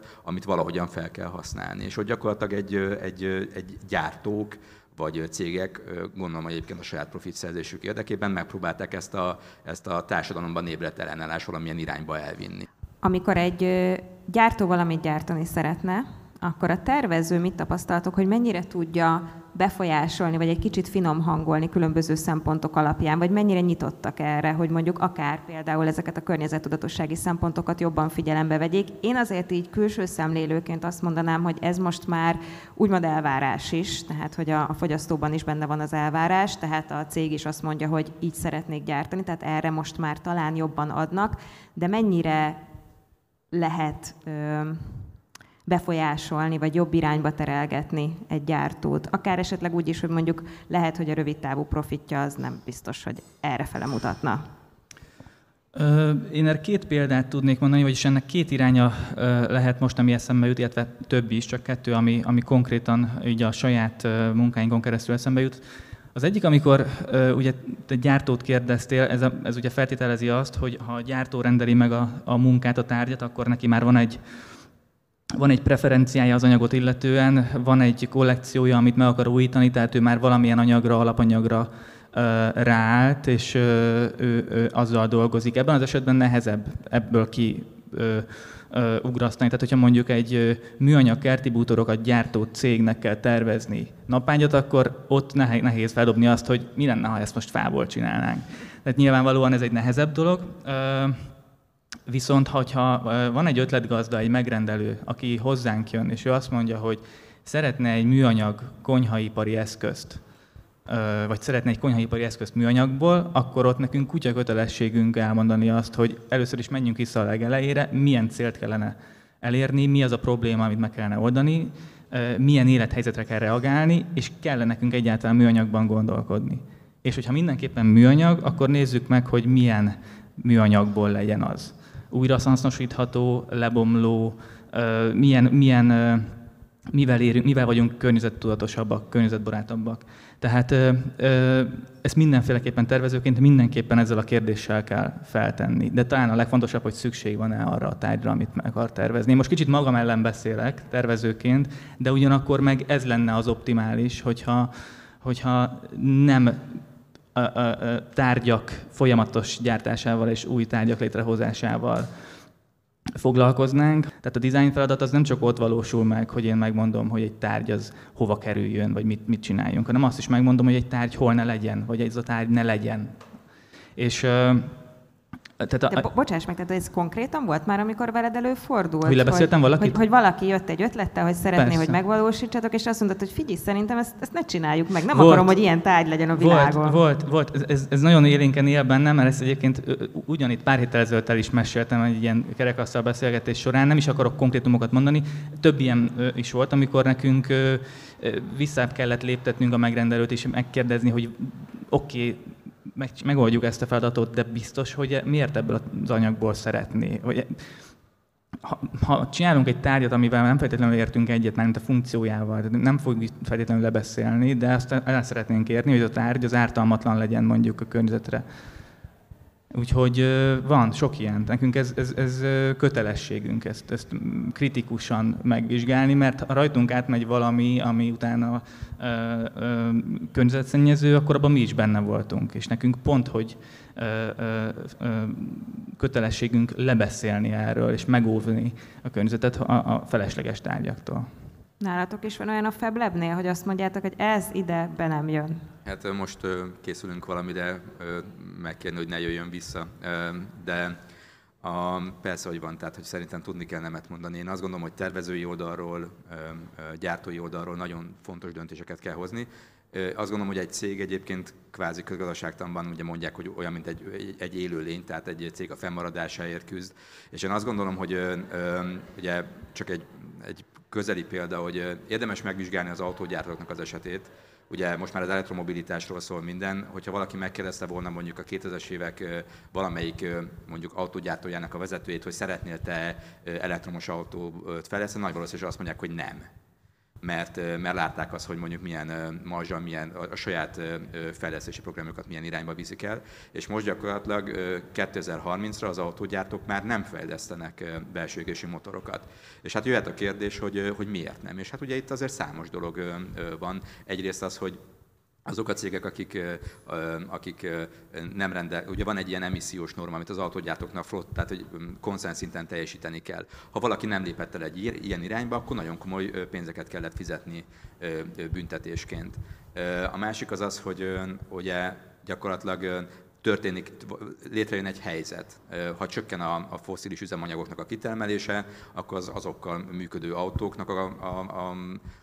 kőolajat, amit valahogyan fel kell használni. És hogy gyakorlatilag egy, egy egy gyártók vagy cégek, gondolom egyébként a saját profit szerzésük érdekében megpróbálták ezt a, ezt a társadalomban ébredt ellenállás valamilyen irányba elvinni. amikor egy gyártó valamit gyártani szeretne, akkor a tervező mit tapasztaltok, hogy mennyire tudja befolyásolni, vagy egy kicsit finom hangolni különböző szempontok alapján, vagy mennyire nyitottak erre, hogy mondjuk akár például ezeket a környezettudatossági szempontokat jobban figyelembe vegyék. Én azért így külső szemlélőként azt mondanám, hogy ez most már úgymond elvárás is, tehát hogy a, a fogyasztóban is benne van az elvárás, tehát a cég is azt mondja, hogy így szeretnék gyártani, tehát erre most már talán jobban adnak, de mennyire lehet ö, befolyásolni, vagy jobb irányba terelgetni egy gyártót. Akár esetleg úgy is, hogy mondjuk lehet, hogy a rövid távú profitja az nem biztos, hogy erre fele mutatna. Én erre két példát tudnék mondani, vagyis ennek két iránya lehet most, ami eszembe jut, illetve több is, csak kettő, ami, ami konkrétan így a saját munkáinkon keresztül eszembe jut. Az egyik, amikor ugye te gyártót kérdeztél, ez, a, ez ugye feltételezi azt, hogy ha a gyártó rendeli meg a, a munkát, a tárgyat, akkor neki már van egy van egy preferenciája az anyagot illetően, van egy kollekciója, amit meg akar újítani, tehát ő már valamilyen anyagra, alapanyagra ráállt, és ő, ő, ő azzal dolgozik. Ebben az esetben nehezebb ebből ki ugrasztani. Tehát, hogyha mondjuk egy műanyag kerti bútorokat gyártó cégnek kell tervezni napágyat, akkor ott nehéz feldobni azt, hogy mi lenne, ha ezt most fából csinálnánk. Tehát nyilvánvalóan ez egy nehezebb dolog. Viszont, ha van egy ötletgazda, egy megrendelő, aki hozzánk jön, és ő azt mondja, hogy szeretne egy műanyag konyhaipari eszközt, vagy szeretne egy konyhaipari eszközt műanyagból, akkor ott nekünk kutya kötelességünk elmondani azt, hogy először is menjünk vissza a legelejére, milyen célt kellene elérni, mi az a probléma, amit meg kellene oldani, milyen élethelyzetre kell reagálni, és kell nekünk egyáltalán műanyagban gondolkodni. És hogyha mindenképpen műanyag, akkor nézzük meg, hogy milyen műanyagból legyen az újra lebomló, milyen, milyen, mivel, érünk, mivel vagyunk környezettudatosabbak, környezetbarátabbak. Tehát ezt mindenféleképpen tervezőként mindenképpen ezzel a kérdéssel kell feltenni. De talán a legfontosabb, hogy szükség van-e arra a tárgyra, amit meg akar tervezni. Most kicsit magam ellen beszélek tervezőként, de ugyanakkor meg ez lenne az optimális, hogyha, hogyha nem a, a, a tárgyak folyamatos gyártásával és új tárgyak létrehozásával foglalkoznánk. Tehát a design feladat az nem csak ott valósul meg, hogy én megmondom, hogy egy tárgy az hova kerüljön, vagy mit, mit csináljunk, hanem azt is megmondom, hogy egy tárgy hol ne legyen, vagy ez a tárgy ne legyen. És tehát a, De bo- bocsáss meg, tehát ez konkrétan volt már, amikor veled előfordult? Hogy lebeszéltem valakit? Hogy, hogy valaki jött egy ötlettel, hogy szeretné, Persze. hogy megvalósítsatok, és azt mondta, hogy figyelj, szerintem ezt, ezt ne csináljuk meg. Nem volt, akarom, hogy ilyen tárgy legyen a világon. Volt, volt, volt. Ez, ez nagyon élénken él bennem, mert ezt egyébként ugyanitt pár héttel ezelőtt el is meséltem egy ilyen kerekasztal beszélgetés során. Nem is akarok konkrétumokat mondani. Több ilyen is volt, amikor nekünk visszább kellett léptetnünk a megrendelőt, és megkérdezni, hogy oké, okay, meg, megoldjuk ezt a feladatot, de biztos, hogy miért ebből az anyagból szeretné? Hogy, ha, ha csinálunk egy tárgyat, amivel nem feltétlenül értünk egyet, mert a funkciójával, nem fogjuk feltétlenül lebeszélni, de azt el szeretnénk érni, hogy a tárgy az ártalmatlan legyen mondjuk a környezetre. Úgyhogy van sok ilyen. Nekünk ez, ez, ez kötelességünk ezt, ezt kritikusan megvizsgálni, mert ha rajtunk átmegy valami, ami utána ö, ö, környezetszennyező, akkor abban mi is benne voltunk. És nekünk pont, hogy ö, ö, kötelességünk lebeszélni erről, és megóvni a környezetet a, a felesleges tárgyaktól. Nálatok is van olyan a FabLabnél, hogy azt mondjátok, hogy ez ide be nem jön? Hát most készülünk valamire megkérni, hogy ne jöjjön vissza, de a, persze, hogy van, tehát hogy szerintem tudni kell nemet mondani. Én azt gondolom, hogy tervezői oldalról, gyártói oldalról nagyon fontos döntéseket kell hozni. Azt gondolom, hogy egy cég egyébként kvázi közgazdaságtanban ugye mondják, hogy olyan, mint egy, egy élőlény, tehát egy cég a fennmaradásáért küzd. És én azt gondolom, hogy ugye csak egy, egy közeli példa, hogy érdemes megvizsgálni az autógyártóknak az esetét. Ugye most már az elektromobilitásról szól minden, hogyha valaki megkérdezte volna mondjuk a 2000-es évek valamelyik mondjuk autógyártójának a vezetőjét, hogy szeretnél te elektromos autót fejleszteni, nagy valószínűség azt mondják, hogy nem mert, mert látták azt, hogy mondjuk milyen marzsa, milyen a saját fejlesztési programokat milyen irányba viszik el, és most gyakorlatilag 2030-ra az autógyártók már nem fejlesztenek belső égési motorokat. És hát jöhet a kérdés, hogy, hogy miért nem. És hát ugye itt azért számos dolog van. Egyrészt az, hogy azok a cégek, akik, akik nem rendel, ugye van egy ilyen emissziós norma, amit az autógyártóknak flott, tehát hogy konszens szinten teljesíteni kell. Ha valaki nem lépett el egy ilyen irányba, akkor nagyon komoly pénzeket kellett fizetni büntetésként. A másik az az, hogy ugye gyakorlatilag történik, létrejön egy helyzet. Ha csökken a, a foszilis üzemanyagoknak a kitermelése, akkor az azokkal működő autóknak a, a, a,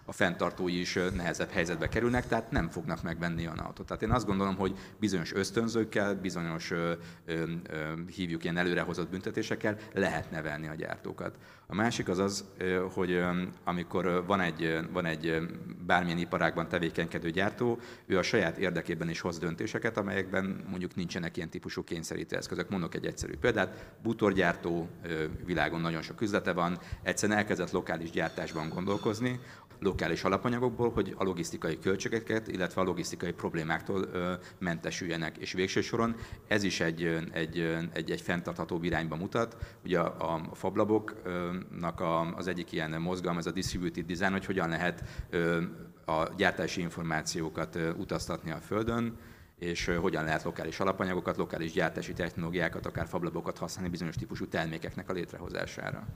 a fenntartói is nehezebb helyzetbe kerülnek, tehát nem fognak megvenni olyan autót. Tehát én azt gondolom, hogy bizonyos ösztönzőkkel, bizonyos ö, ö, hívjuk ilyen előrehozott büntetésekkel lehet nevelni a gyártókat. A másik az az, hogy amikor van egy, van egy bármilyen iparágban tevékenykedő gyártó, ő a saját érdekében is hoz döntéseket, amelyekben mondjuk nincsenek ilyen típusú kényszerítő eszközök. Mondok egy egyszerű példát, bútorgyártó világon nagyon sok üzlete van, egyszerűen elkezdett lokális gyártásban gondolkozni, lokális alapanyagokból, hogy a logisztikai költségeket, illetve a logisztikai problémáktól mentesüljenek. És végső soron ez is egy, egy, egy, egy fenntartható irányba mutat. Ugye a, a fablaboknak az egyik ilyen mozgalom, ez a distributed design, hogy hogyan lehet a gyártási információkat utaztatni a Földön, és hogyan lehet lokális alapanyagokat, lokális gyártási technológiákat, akár fablabokat használni bizonyos típusú termékeknek a létrehozására.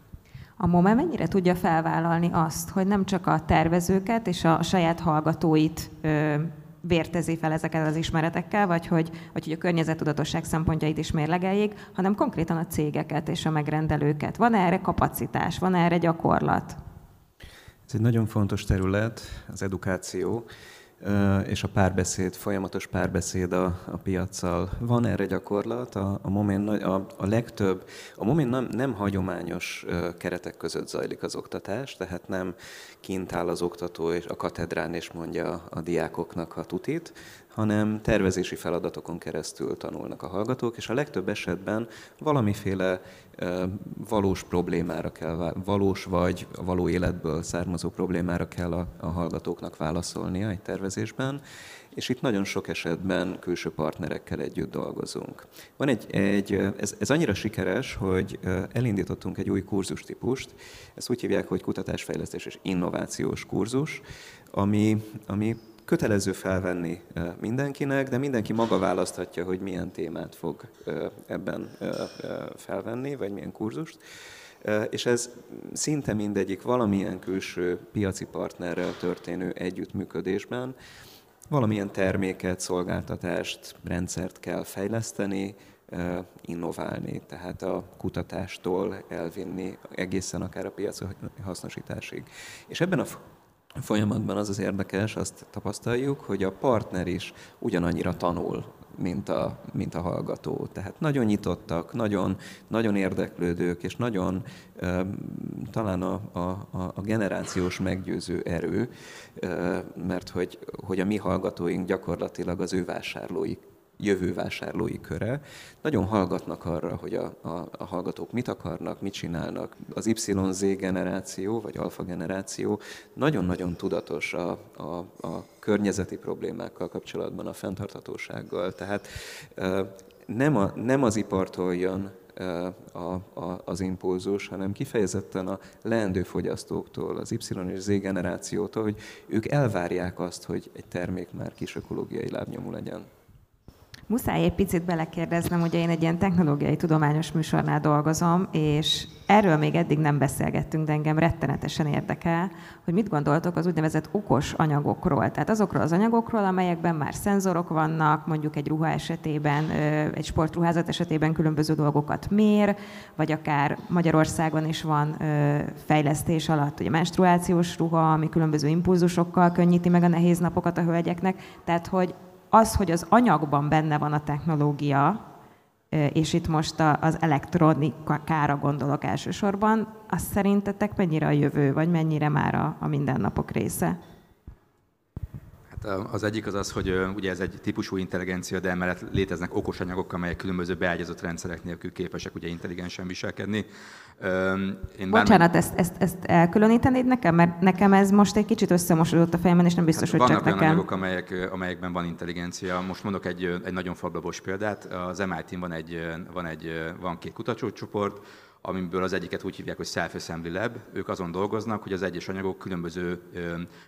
A MOME mennyire tudja felvállalni azt, hogy nem csak a tervezőket és a saját hallgatóit ö, vértezi fel ezeket az ismeretekkel, vagy hogy, vagy hogy a környezettudatosság szempontjait is mérlegeljék, hanem konkrétan a cégeket és a megrendelőket. Van erre kapacitás, van erre gyakorlat? Ez egy nagyon fontos terület, az edukáció, és a párbeszéd, folyamatos párbeszéd a, a piaccal. Van erre gyakorlat, a, a Momén a, a legtöbb, a Momén nem, nem hagyományos keretek között zajlik az oktatás, tehát nem kint áll az oktató és a katedrán és mondja a diákoknak a tutit, hanem tervezési feladatokon keresztül tanulnak a hallgatók, és a legtöbb esetben valamiféle valós problémára kell, valós vagy való életből származó problémára kell a, a hallgatóknak válaszolnia egy tervezésben, és itt nagyon sok esetben külső partnerekkel együtt dolgozunk. Van egy, egy ez, ez annyira sikeres, hogy elindítottunk egy új kurzustípust, ezt úgy hívják, hogy kutatásfejlesztés és innovációs kurzus, ami, ami kötelező felvenni mindenkinek, de mindenki maga választhatja, hogy milyen témát fog ebben felvenni, vagy milyen kurzust. És ez szinte mindegyik valamilyen külső piaci partnerrel történő együttműködésben valamilyen terméket, szolgáltatást, rendszert kell fejleszteni, innoválni, tehát a kutatástól elvinni egészen akár a piaci hasznosításig. És ebben a folyamatban az az érdekes, azt tapasztaljuk, hogy a partner is ugyanannyira tanul, mint a, mint a hallgató. Tehát nagyon nyitottak, nagyon, nagyon érdeklődők, és nagyon talán a, a, a generációs meggyőző erő, mert hogy, hogy a mi hallgatóink gyakorlatilag az ő vásárlóik jövő vásárlói köre. Nagyon hallgatnak arra, hogy a, a, a hallgatók mit akarnak, mit csinálnak. Az YZ generáció, vagy alfa generáció nagyon-nagyon tudatos a, a, a környezeti problémákkal kapcsolatban, a fenntarthatósággal. Tehát nem, a, nem az ipartól jön a, a, az impulzus, hanem kifejezetten a leendő fogyasztóktól, az Y és Z generációtól, hogy ők elvárják azt, hogy egy termék már kis ökológiai lábnyomú legyen. Muszáj egy picit belekérdeznem, ugye én egy ilyen technológiai tudományos műsornál dolgozom, és erről még eddig nem beszélgettünk, de engem rettenetesen érdekel, hogy mit gondoltok az úgynevezett okos anyagokról. Tehát azokról az anyagokról, amelyekben már szenzorok vannak, mondjuk egy ruha esetében, egy sportruházat esetében különböző dolgokat mér, vagy akár Magyarországon is van fejlesztés alatt, ugye menstruációs ruha, ami különböző impulzusokkal könnyíti meg a nehéz napokat a hölgyeknek. Tehát, hogy az, hogy az anyagban benne van a technológia, és itt most az elektronikára gondolok elsősorban, az szerintetek mennyire a jövő, vagy mennyire már a, a mindennapok része? Az egyik az az, hogy ugye ez egy típusú intelligencia, de emellett léteznek okos anyagok, amelyek különböző beágyazott rendszerek nélkül képesek ugye intelligensen viselkedni. Én Bocsánat, ezt, ezt, ezt elkülönítenéd nekem? Mert nekem ez most egy kicsit összemosodott a fejemben, és nem biztos, hát hogy csak nekem. Vannak anyagok, amelyek, amelyekben van intelligencia. Most mondok egy, egy nagyon fablabos példát. Az MIT-n van, egy, van, egy, van két kutatócsoport, amiből az egyiket úgy hívják, hogy Self-Assembly Lab. Ők azon dolgoznak, hogy az egyes anyagok különböző,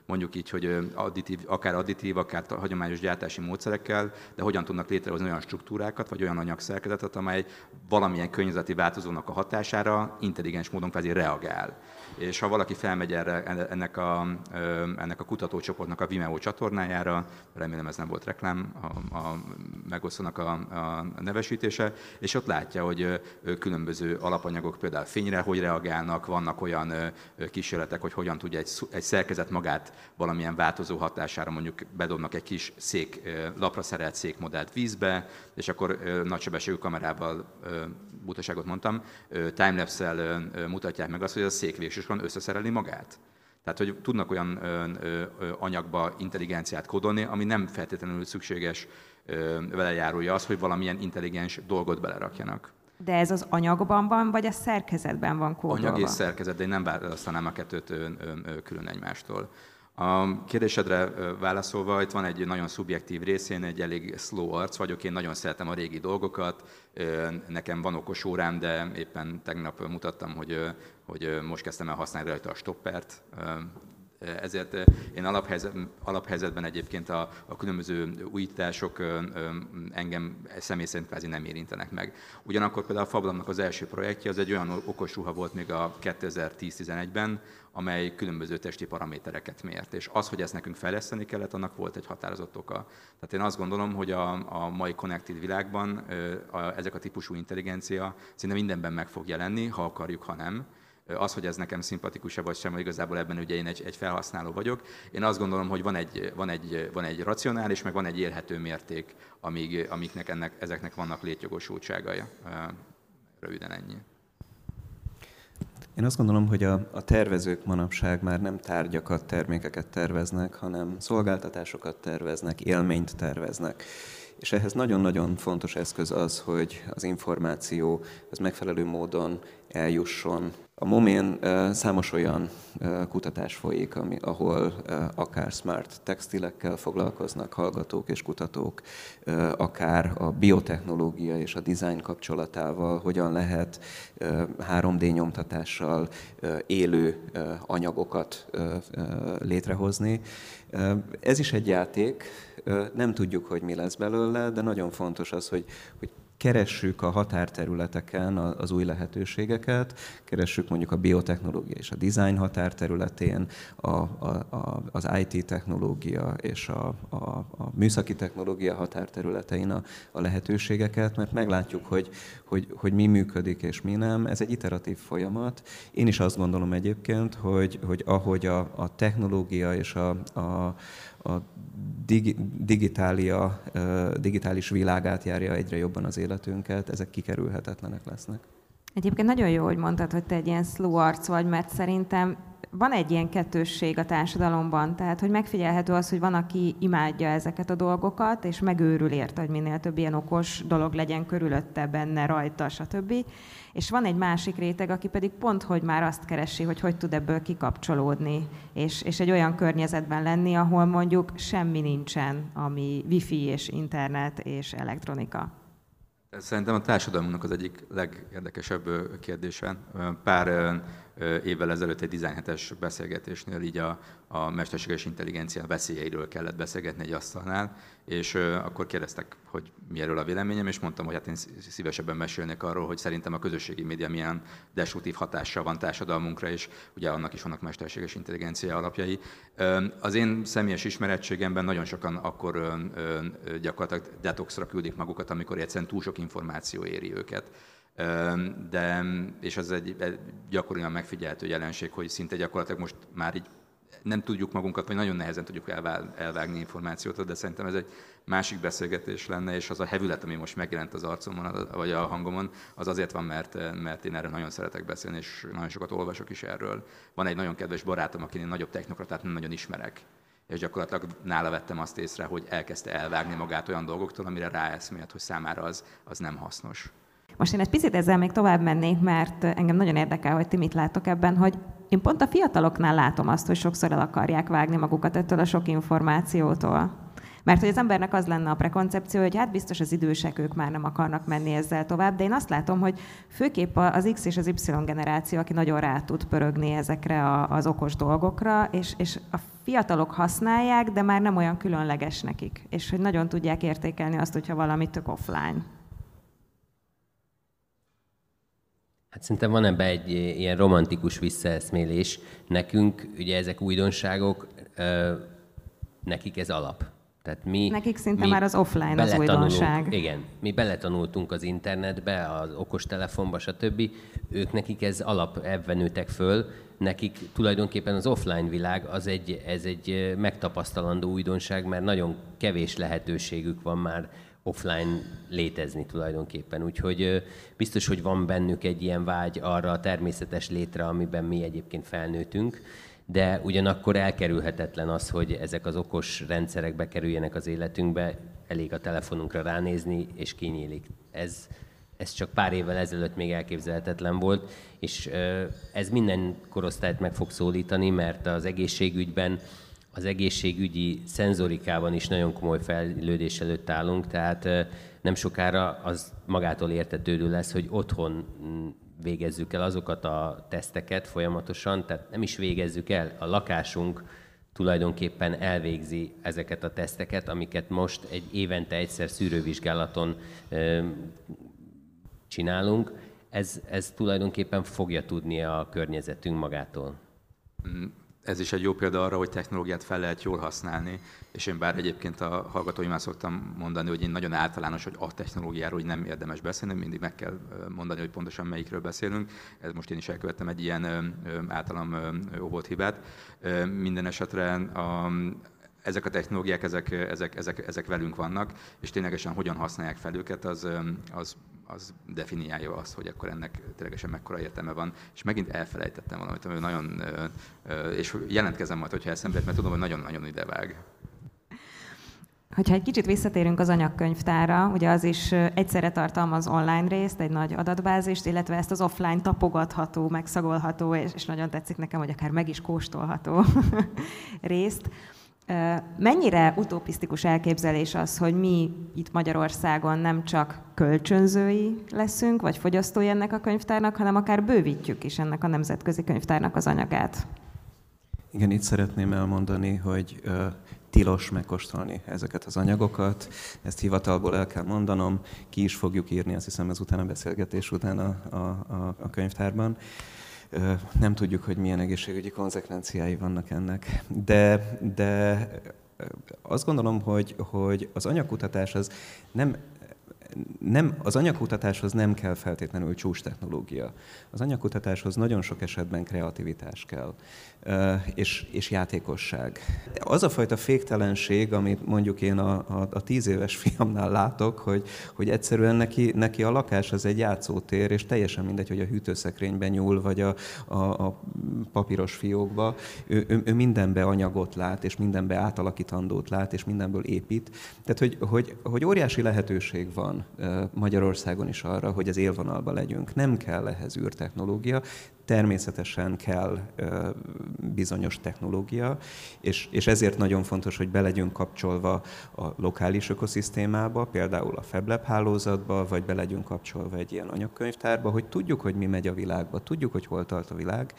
mondjuk így, hogy additív, akár additív, akár hagyományos gyártási módszerekkel, de hogyan tudnak létrehozni olyan struktúrákat, vagy olyan anyagszerkezetet, amely valamilyen környezeti változónak a hatására intelligens módon kvázi reagál és ha valaki felmegy erre, ennek, a, ennek a kutatócsoportnak a Vimeo csatornájára, remélem ez nem volt reklám, a, a megosztónak a, a nevesítése, és ott látja, hogy különböző alapanyagok például fényre hogy reagálnak, vannak olyan kísérletek, hogy hogyan tudja egy, egy szerkezet magát valamilyen változó hatására, mondjuk bedobnak egy kis szék, lapra szerelt székmodellt vízbe, és akkor nagysebességű kamerával, butaságot mondtam, timelapse-el mutatják meg azt, hogy a szék végsősorban összeszereli magát. Tehát, hogy tudnak olyan anyagba intelligenciát kódolni, ami nem feltétlenül szükséges ö, vele járója az, hogy valamilyen intelligens dolgot belerakjanak. De ez az anyagban van, vagy a szerkezetben van kódolva? Anyag és szerkezet, de én nem választanám a kettőt külön egymástól. A kérdésedre válaszolva, itt van egy nagyon szubjektív rész, én egy elég slow arc vagyok, én nagyon szeretem a régi dolgokat, nekem van okos órám, de éppen tegnap mutattam, hogy, hogy most kezdtem el használni rajta a stoppert, ezért én alaphelyzet, alaphelyzetben egyébként a, a különböző újítások engem személy szerint kvázi nem érintenek meg. Ugyanakkor például a Fablamnak az első projektje az egy olyan okos ruha volt még a 2010-11-ben, amely különböző testi paramétereket mért. És az, hogy ezt nekünk fejleszteni kellett, annak volt egy határozott oka. Tehát én azt gondolom, hogy a, a mai connected világban a, ezek a típusú intelligencia szinte mindenben meg fog jelenni, ha akarjuk, ha nem. Az, hogy ez nekem szimpatikus-e vagy sem, igazából ebben ugye én egy, egy felhasználó vagyok. Én azt gondolom, hogy van egy, van egy, van egy racionális, meg van egy élhető mérték, amíg, amiknek ennek, ezeknek vannak létjogosultságai. Röviden ennyi. Én azt gondolom, hogy a, a tervezők manapság már nem tárgyakat, termékeket terveznek, hanem szolgáltatásokat terveznek, élményt terveznek. És ehhez nagyon-nagyon fontos eszköz az, hogy az információ az megfelelő módon eljusson a momén számos olyan kutatás folyik, ami, ahol akár smart textilekkel foglalkoznak hallgatók és kutatók, akár a biotechnológia és a design kapcsolatával, hogyan lehet 3D nyomtatással élő anyagokat létrehozni. Ez is egy játék, nem tudjuk, hogy mi lesz belőle, de nagyon fontos az, hogy, hogy keressük a határterületeken az új lehetőségeket, keressük mondjuk a biotechnológia és a design határterületén, a, a, a, az IT technológia és a, a, a műszaki technológia határterületein a, a lehetőségeket, mert meglátjuk, hogy, hogy, hogy mi működik és mi nem. Ez egy iteratív folyamat. Én is azt gondolom egyébként, hogy, hogy ahogy a, a technológia és a, a, a digitália, digitális világát járja egyre jobban az életünket, ezek kikerülhetetlenek lesznek. Egyébként nagyon jó, hogy mondtad, hogy te egy ilyen slow arc vagy, mert szerintem van egy ilyen kettősség a társadalomban, tehát hogy megfigyelhető az, hogy van, aki imádja ezeket a dolgokat, és megőrül érte, hogy minél több ilyen okos dolog legyen körülötte, benne, rajta, stb. És van egy másik réteg, aki pedig pont, hogy már azt keresi, hogy hogy tud ebből kikapcsolódni, és, és egy olyan környezetben lenni, ahol mondjuk semmi nincsen, ami wifi és internet és elektronika. Szerintem a társadalmunknak az egyik legérdekesebb kérdése. Pár évvel ezelőtt egy 17-es beszélgetésnél így a, a mesterséges intelligencia veszélyeiről kellett beszélgetni egy asztalnál, és akkor kérdeztek, hogy mi erről a véleményem, és mondtam, hogy hát én szívesebben mesélnék arról, hogy szerintem a közösségi média milyen destruktív hatással van társadalmunkra, és ugye annak is vannak mesterséges intelligencia alapjai. Az én személyes ismerettségemben nagyon sokan akkor gyakorlatilag detoxra küldik magukat, amikor egyszerűen túl sok információ éri őket de, és az egy, egy gyakorian megfigyelhető jelenség, hogy szinte gyakorlatilag most már így nem tudjuk magunkat, vagy nagyon nehezen tudjuk elvágni információt, de szerintem ez egy másik beszélgetés lenne, és az a hevület, ami most megjelent az arcomon, vagy a hangomon, az azért van, mert, mert én erről nagyon szeretek beszélni, és nagyon sokat olvasok is erről. Van egy nagyon kedves barátom, akinél nagyobb technokratát nem nagyon ismerek, és gyakorlatilag nála vettem azt észre, hogy elkezdte elvágni magát olyan dolgoktól, amire ráeszmélt, hogy számára az, az nem hasznos. Most én egy picit ezzel még tovább mennék, mert engem nagyon érdekel, hogy ti mit látok ebben, hogy én pont a fiataloknál látom azt, hogy sokszor el akarják vágni magukat ettől a sok információtól. Mert hogy az embernek az lenne a prekoncepció, hogy hát biztos az idősek, ők már nem akarnak menni ezzel tovább, de én azt látom, hogy főképp az X és az Y generáció, aki nagyon rá tud pörögni ezekre az okos dolgokra, és, és a fiatalok használják, de már nem olyan különleges nekik, és hogy nagyon tudják értékelni azt, hogyha valami tök offline. Hát szerintem van ebbe egy ilyen romantikus visszaeszmélés. Nekünk ugye ezek újdonságok, nekik ez alap. Tehát mi, Nekik szinte mi már az offline az újdonság. Igen, mi beletanultunk az internetbe, az okostelefonba, stb. Ők nekik ez alap, ebben nőtek föl. Nekik tulajdonképpen az offline világ az egy, ez egy megtapasztalandó újdonság, mert nagyon kevés lehetőségük van már offline létezni tulajdonképpen. Úgyhogy biztos, hogy van bennük egy ilyen vágy arra a természetes létre, amiben mi egyébként felnőttünk, de ugyanakkor elkerülhetetlen az, hogy ezek az okos rendszerek bekerüljenek az életünkbe, elég a telefonunkra ránézni, és kinyílik. Ez, ez csak pár évvel ezelőtt még elképzelhetetlen volt, és ez minden korosztályt meg fog szólítani, mert az egészségügyben az egészségügyi szenzorikában is nagyon komoly fejlődés előtt állunk, tehát nem sokára az magától értetődő lesz, hogy otthon mm, végezzük el azokat a teszteket folyamatosan, tehát nem is végezzük el, a lakásunk tulajdonképpen elvégzi ezeket a teszteket, amiket most egy évente egyszer szűrővizsgálaton csinálunk, ez, ez tulajdonképpen fogja tudni a környezetünk magától. Ez is egy jó példa arra, hogy technológiát fel lehet jól használni, és én bár egyébként a hallgatóimmal szoktam mondani, hogy én nagyon általános, hogy a technológiáról hogy nem érdemes beszélni, mindig meg kell mondani, hogy pontosan melyikről beszélünk. Ez most én is elkövettem egy ilyen általam óvott hibát. Minden esetre a, ezek a technológiák, ezek, ezek, ezek, ezek velünk vannak, és ténylegesen hogyan használják fel őket, az, az az definiálja azt, hogy akkor ennek ténylegesen mekkora értelme van. És megint elfelejtettem valamit, ami nagyon, és jelentkezem majd, hogyha eszembe mert tudom, hogy nagyon-nagyon idevág. Hogyha egy kicsit visszatérünk az anyagkönyvtára, ugye az is egyszerre tartalmaz online részt, egy nagy adatbázist, illetve ezt az offline tapogatható, megszagolható, és, nagyon tetszik nekem, hogy akár meg is kóstolható részt. Mennyire utopisztikus elképzelés az, hogy mi itt Magyarországon nem csak kölcsönzői leszünk, vagy fogyasztói ennek a könyvtárnak, hanem akár bővítjük is ennek a nemzetközi könyvtárnak az anyagát? Igen, itt szeretném elmondani, hogy tilos megkóstolni ezeket az anyagokat. Ezt hivatalból el kell mondanom, ki is fogjuk írni, azt hiszem ezután a beszélgetés után a, a, a könyvtárban nem tudjuk, hogy milyen egészségügyi konzekvenciái vannak ennek. De, de azt gondolom, hogy, hogy az anyagkutatás az nem nem, az anyagkutatáshoz nem kell feltétlenül csúcs technológia. Az anyagkutatáshoz nagyon sok esetben kreativitás kell, és, és játékosság. Az a fajta féktelenség, amit mondjuk én a, a, a tíz éves fiamnál látok, hogy, hogy egyszerűen neki, neki a lakás az egy játszótér, és teljesen mindegy, hogy a hűtőszekrényben nyúl, vagy a, a, a papíros fiókba, ő, ő, ő mindenbe anyagot lát, és mindenbe átalakítandót lát, és mindenből épít. Tehát, hogy, hogy, hogy óriási lehetőség van Magyarországon is arra, hogy az élvonalba legyünk. Nem kell ehhez űrtechnológia, természetesen kell bizonyos technológia, és, és ezért nagyon fontos, hogy be legyünk kapcsolva a lokális ökoszisztémába, például a FabLab hálózatba, vagy be legyünk kapcsolva egy ilyen anyagkönyvtárba, hogy tudjuk, hogy mi megy a világba, tudjuk, hogy hol tart a világ,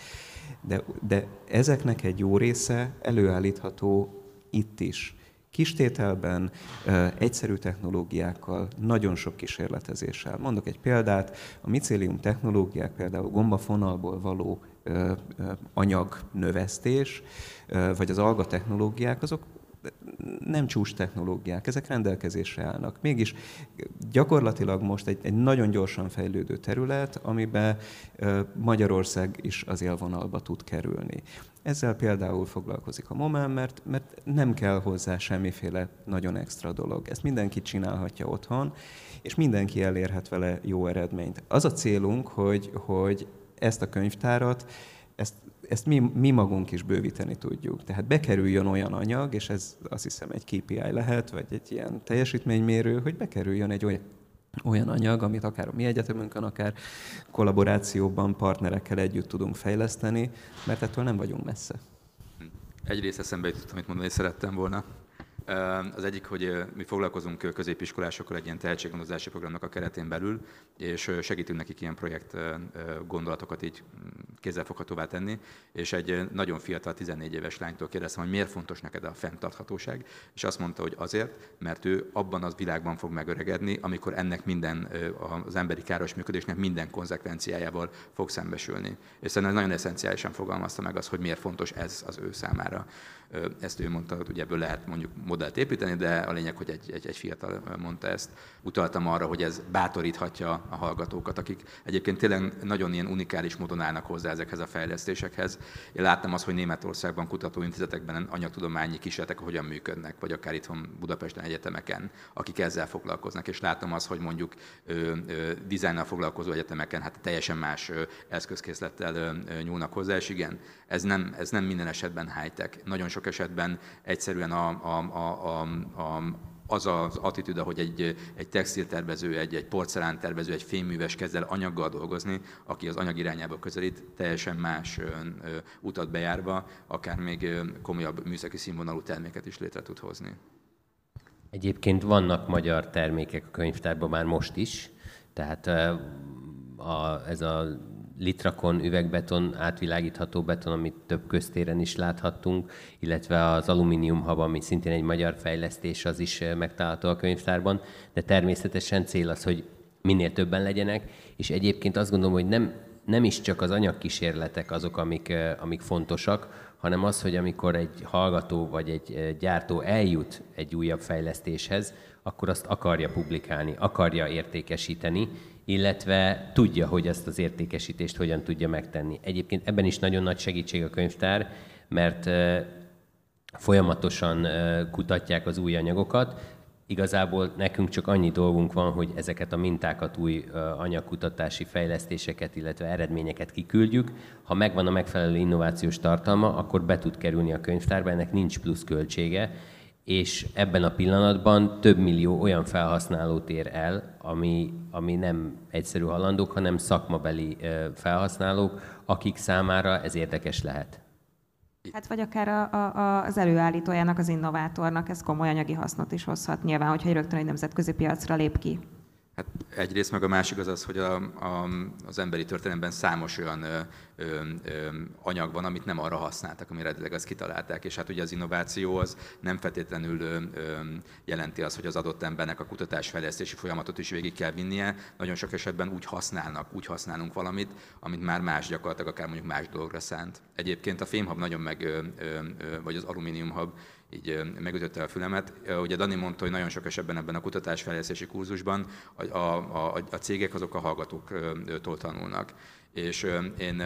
de, de ezeknek egy jó része előállítható itt is kistételben, egyszerű technológiákkal, nagyon sok kísérletezéssel. Mondok egy példát, a micélium technológiák, például gombafonalból való anyagnövesztés, vagy az alga technológiák, azok nem csúcs technológiák, ezek rendelkezésre állnak. Mégis gyakorlatilag most egy, egy nagyon gyorsan fejlődő terület, amiben Magyarország is az élvonalba tud kerülni. Ezzel például foglalkozik a MOMÁN, mert, mert nem kell hozzá semmiféle nagyon extra dolog. Ezt mindenki csinálhatja otthon, és mindenki elérhet vele jó eredményt. Az a célunk, hogy, hogy ezt a könyvtárat, ezt, mi, mi magunk is bővíteni tudjuk. Tehát bekerüljön olyan anyag, és ez azt hiszem egy KPI lehet, vagy egy ilyen teljesítménymérő, hogy bekerüljön egy olyan, olyan anyag, amit akár a mi egyetemünkön, akár kollaborációban partnerekkel együtt tudunk fejleszteni, mert ettől nem vagyunk messze. Egyrészt eszembe jutott, amit mondani szerettem volna. Az egyik, hogy mi foglalkozunk középiskolásokkal egy ilyen tehetséggondozási programnak a keretén belül, és segítünk nekik ilyen projekt gondolatokat így mm, kézzelfoghatóvá tenni, és egy nagyon fiatal, 14 éves lánytól kérdeztem, hogy miért fontos neked a fenntarthatóság, és azt mondta, hogy azért, mert ő abban az világban fog megöregedni, amikor ennek minden, az emberi káros működésnek minden konzekvenciájával fog szembesülni. És szerintem nagyon eszenciálisan fogalmazta meg az, hogy miért fontos ez az ő számára. Ezt ő mondta, hogy ebből lehet mondjuk modellt építeni, de a lényeg, hogy egy, egy, egy fiatal mondta ezt. Utaltam arra, hogy ez bátoríthatja a hallgatókat, akik egyébként tényleg nagyon ilyen unikális módon állnak hozzá ezekhez a fejlesztésekhez. Én láttam azt, hogy Németországban kutatóintézetekben anyagtudományi kísérletek hogyan működnek, vagy akár itthon Budapesten egyetemeken, akik ezzel foglalkoznak, és látom azt, hogy mondjuk dizájnnal foglalkozó egyetemeken hát teljesen más eszközkészlettel nyúlnak hozzá, és igen, ez nem, ez nem minden esetben high-tech. Nagyon sok esetben egyszerűen a, a, a, a, a az az attitűd, hogy egy, egy textiltervező, egy, egy porcelántervező, egy fémműves kezd el anyaggal dolgozni, aki az anyag irányába közelít, teljesen más ö, ö, utat bejárva, akár még komolyabb műszaki színvonalú terméket is létre tud hozni. Egyébként vannak magyar termékek a könyvtárban már most is, tehát a, ez a litrakon üvegbeton, átvilágítható beton, amit több köztéren is láthattunk, illetve az alumínium hab, ami szintén egy magyar fejlesztés, az is megtalálható a könyvtárban, de természetesen cél az, hogy minél többen legyenek, és egyébként azt gondolom, hogy nem, nem is csak az anyagkísérletek azok, amik, amik fontosak, hanem az, hogy amikor egy hallgató vagy egy gyártó eljut egy újabb fejlesztéshez, akkor azt akarja publikálni, akarja értékesíteni, illetve tudja, hogy ezt az értékesítést hogyan tudja megtenni. Egyébként ebben is nagyon nagy segítség a könyvtár, mert folyamatosan kutatják az új anyagokat. Igazából nekünk csak annyi dolgunk van, hogy ezeket a mintákat, új anyagkutatási fejlesztéseket, illetve eredményeket kiküldjük. Ha megvan a megfelelő innovációs tartalma, akkor be tud kerülni a könyvtárba, ennek nincs plusz költsége, és ebben a pillanatban több millió olyan felhasználót ér el, ami, ami nem egyszerű halandók, hanem szakmabeli felhasználók, akik számára ez érdekes lehet. Hát vagy akár a, a, az előállítójának, az innovátornak ez komoly anyagi hasznot is hozhat nyilván, hogyha rögtön egy nemzetközi piacra lép ki. Hát egyrészt meg a másik az az, hogy a, a, az emberi történelemben számos olyan ö, ö, ö, anyag van, amit nem arra használtak, amire eredetileg azt kitalálták. És hát ugye az innováció az nem feltétlenül ö, ö, jelenti azt, hogy az adott embernek a kutatásfejlesztési folyamatot is végig kell vinnie. Nagyon sok esetben úgy használnak, úgy használunk valamit, amit már más gyakorlatilag akár mondjuk más dologra szánt. Egyébként a fémhab nagyon meg, ö, ö, vagy az alumíniumhab így megütötte a fülemet. Ugye Dani mondta, hogy nagyon sok esetben ebben a kutatásfejlesztési kurzusban a, a, a, a cégek azok a hallgatóktól tanulnak. És én,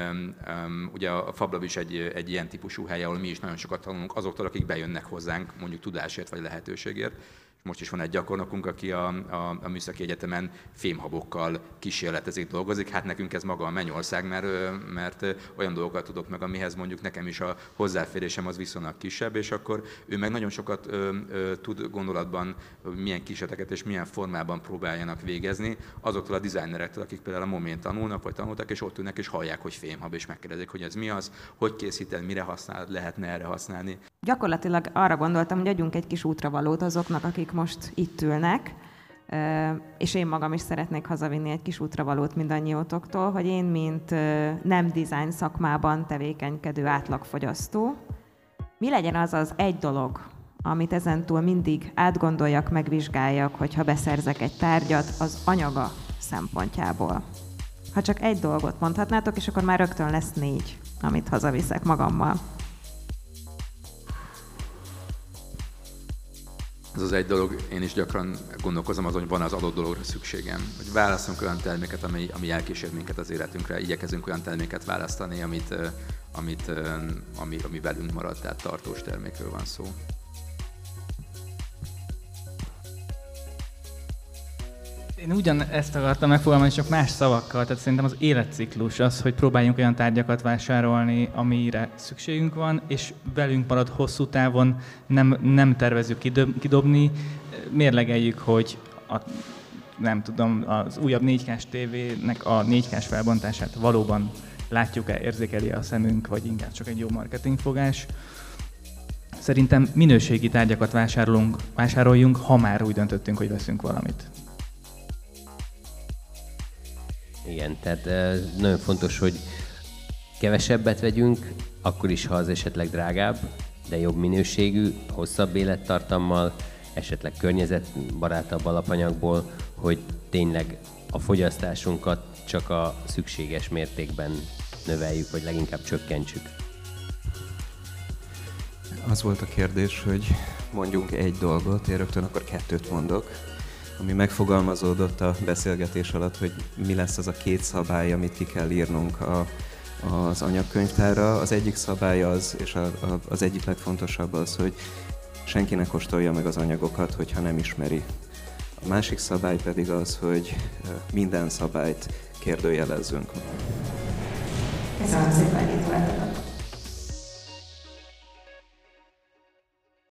ugye a FabLab is egy, egy ilyen típusú hely, ahol mi is nagyon sokat tanulunk azoktól, akik bejönnek hozzánk, mondjuk tudásért vagy lehetőségért most is van egy gyakornokunk, aki a, a, a Műszaki Egyetemen fémhabokkal kísérletezik, dolgozik. Hát nekünk ez maga a mennyország, mert, mert olyan dolgokat tudok meg, amihez mondjuk nekem is a hozzáférésem az viszonylag kisebb, és akkor ő meg nagyon sokat ö, ö, tud gondolatban, milyen kísérleteket és milyen formában próbáljanak végezni azoktól a dizájnerektől, akik például a Momén tanulnak, vagy tanultak, és ott ülnek és hallják, hogy fémhab, és megkérdezik, hogy ez mi az, hogy készíted, mire használod, lehetne erre használni. Gyakorlatilag arra gondoltam, hogy adjunk egy kis útravalót azoknak, akik most itt ülnek, és én magam is szeretnék hazavinni egy kis útravalót mindannyiótoktól, hogy én, mint nem design szakmában tevékenykedő átlagfogyasztó, mi legyen az az egy dolog, amit ezentúl mindig átgondoljak, megvizsgáljak, hogyha beszerzek egy tárgyat az anyaga szempontjából. Ha csak egy dolgot mondhatnátok, és akkor már rögtön lesz négy, amit hazaviszek magammal. Ez az egy dolog, én is gyakran gondolkozom azon, hogy van az adott dologra szükségem. Hogy választunk olyan terméket, ami, ami elkísér minket az életünkre, igyekezünk olyan terméket választani, amit, amit, ami, ami velünk marad, tehát tartós termékről van szó. Én ugyan ezt akartam megfogalmazni, csak más szavakkal. Tehát szerintem az életciklus az, hogy próbáljunk olyan tárgyakat vásárolni, amire szükségünk van, és velünk marad hosszú távon, nem, nem tervezünk kidobni, mérlegeljük, hogy a, nem tudom, az újabb 4K tévének a 4K felbontását valóban látjuk-e, érzékeli a szemünk, vagy inkább csak egy jó marketingfogás. szerintem minőségi tárgyakat vásárolunk, vásároljunk, ha már úgy döntöttünk, hogy veszünk valamit. Igen, tehát nagyon fontos, hogy kevesebbet vegyünk, akkor is, ha az esetleg drágább, de jobb minőségű, hosszabb élettartammal, esetleg környezetbarátabb alapanyagból, hogy tényleg a fogyasztásunkat csak a szükséges mértékben növeljük, vagy leginkább csökkentsük. Az volt a kérdés, hogy mondjunk egy dolgot, én rögtön akkor kettőt mondok, ami megfogalmazódott a beszélgetés alatt, hogy mi lesz az a két szabály, amit ki kell írnunk a, az anyagkönyvtárra. Az egyik szabály az, és a, a, az egyik legfontosabb az, hogy senki ne kóstolja meg az anyagokat, hogyha nem ismeri. A másik szabály pedig az, hogy minden szabályt kérdőjelezzünk. Köszönöm szépen, itt voltatok.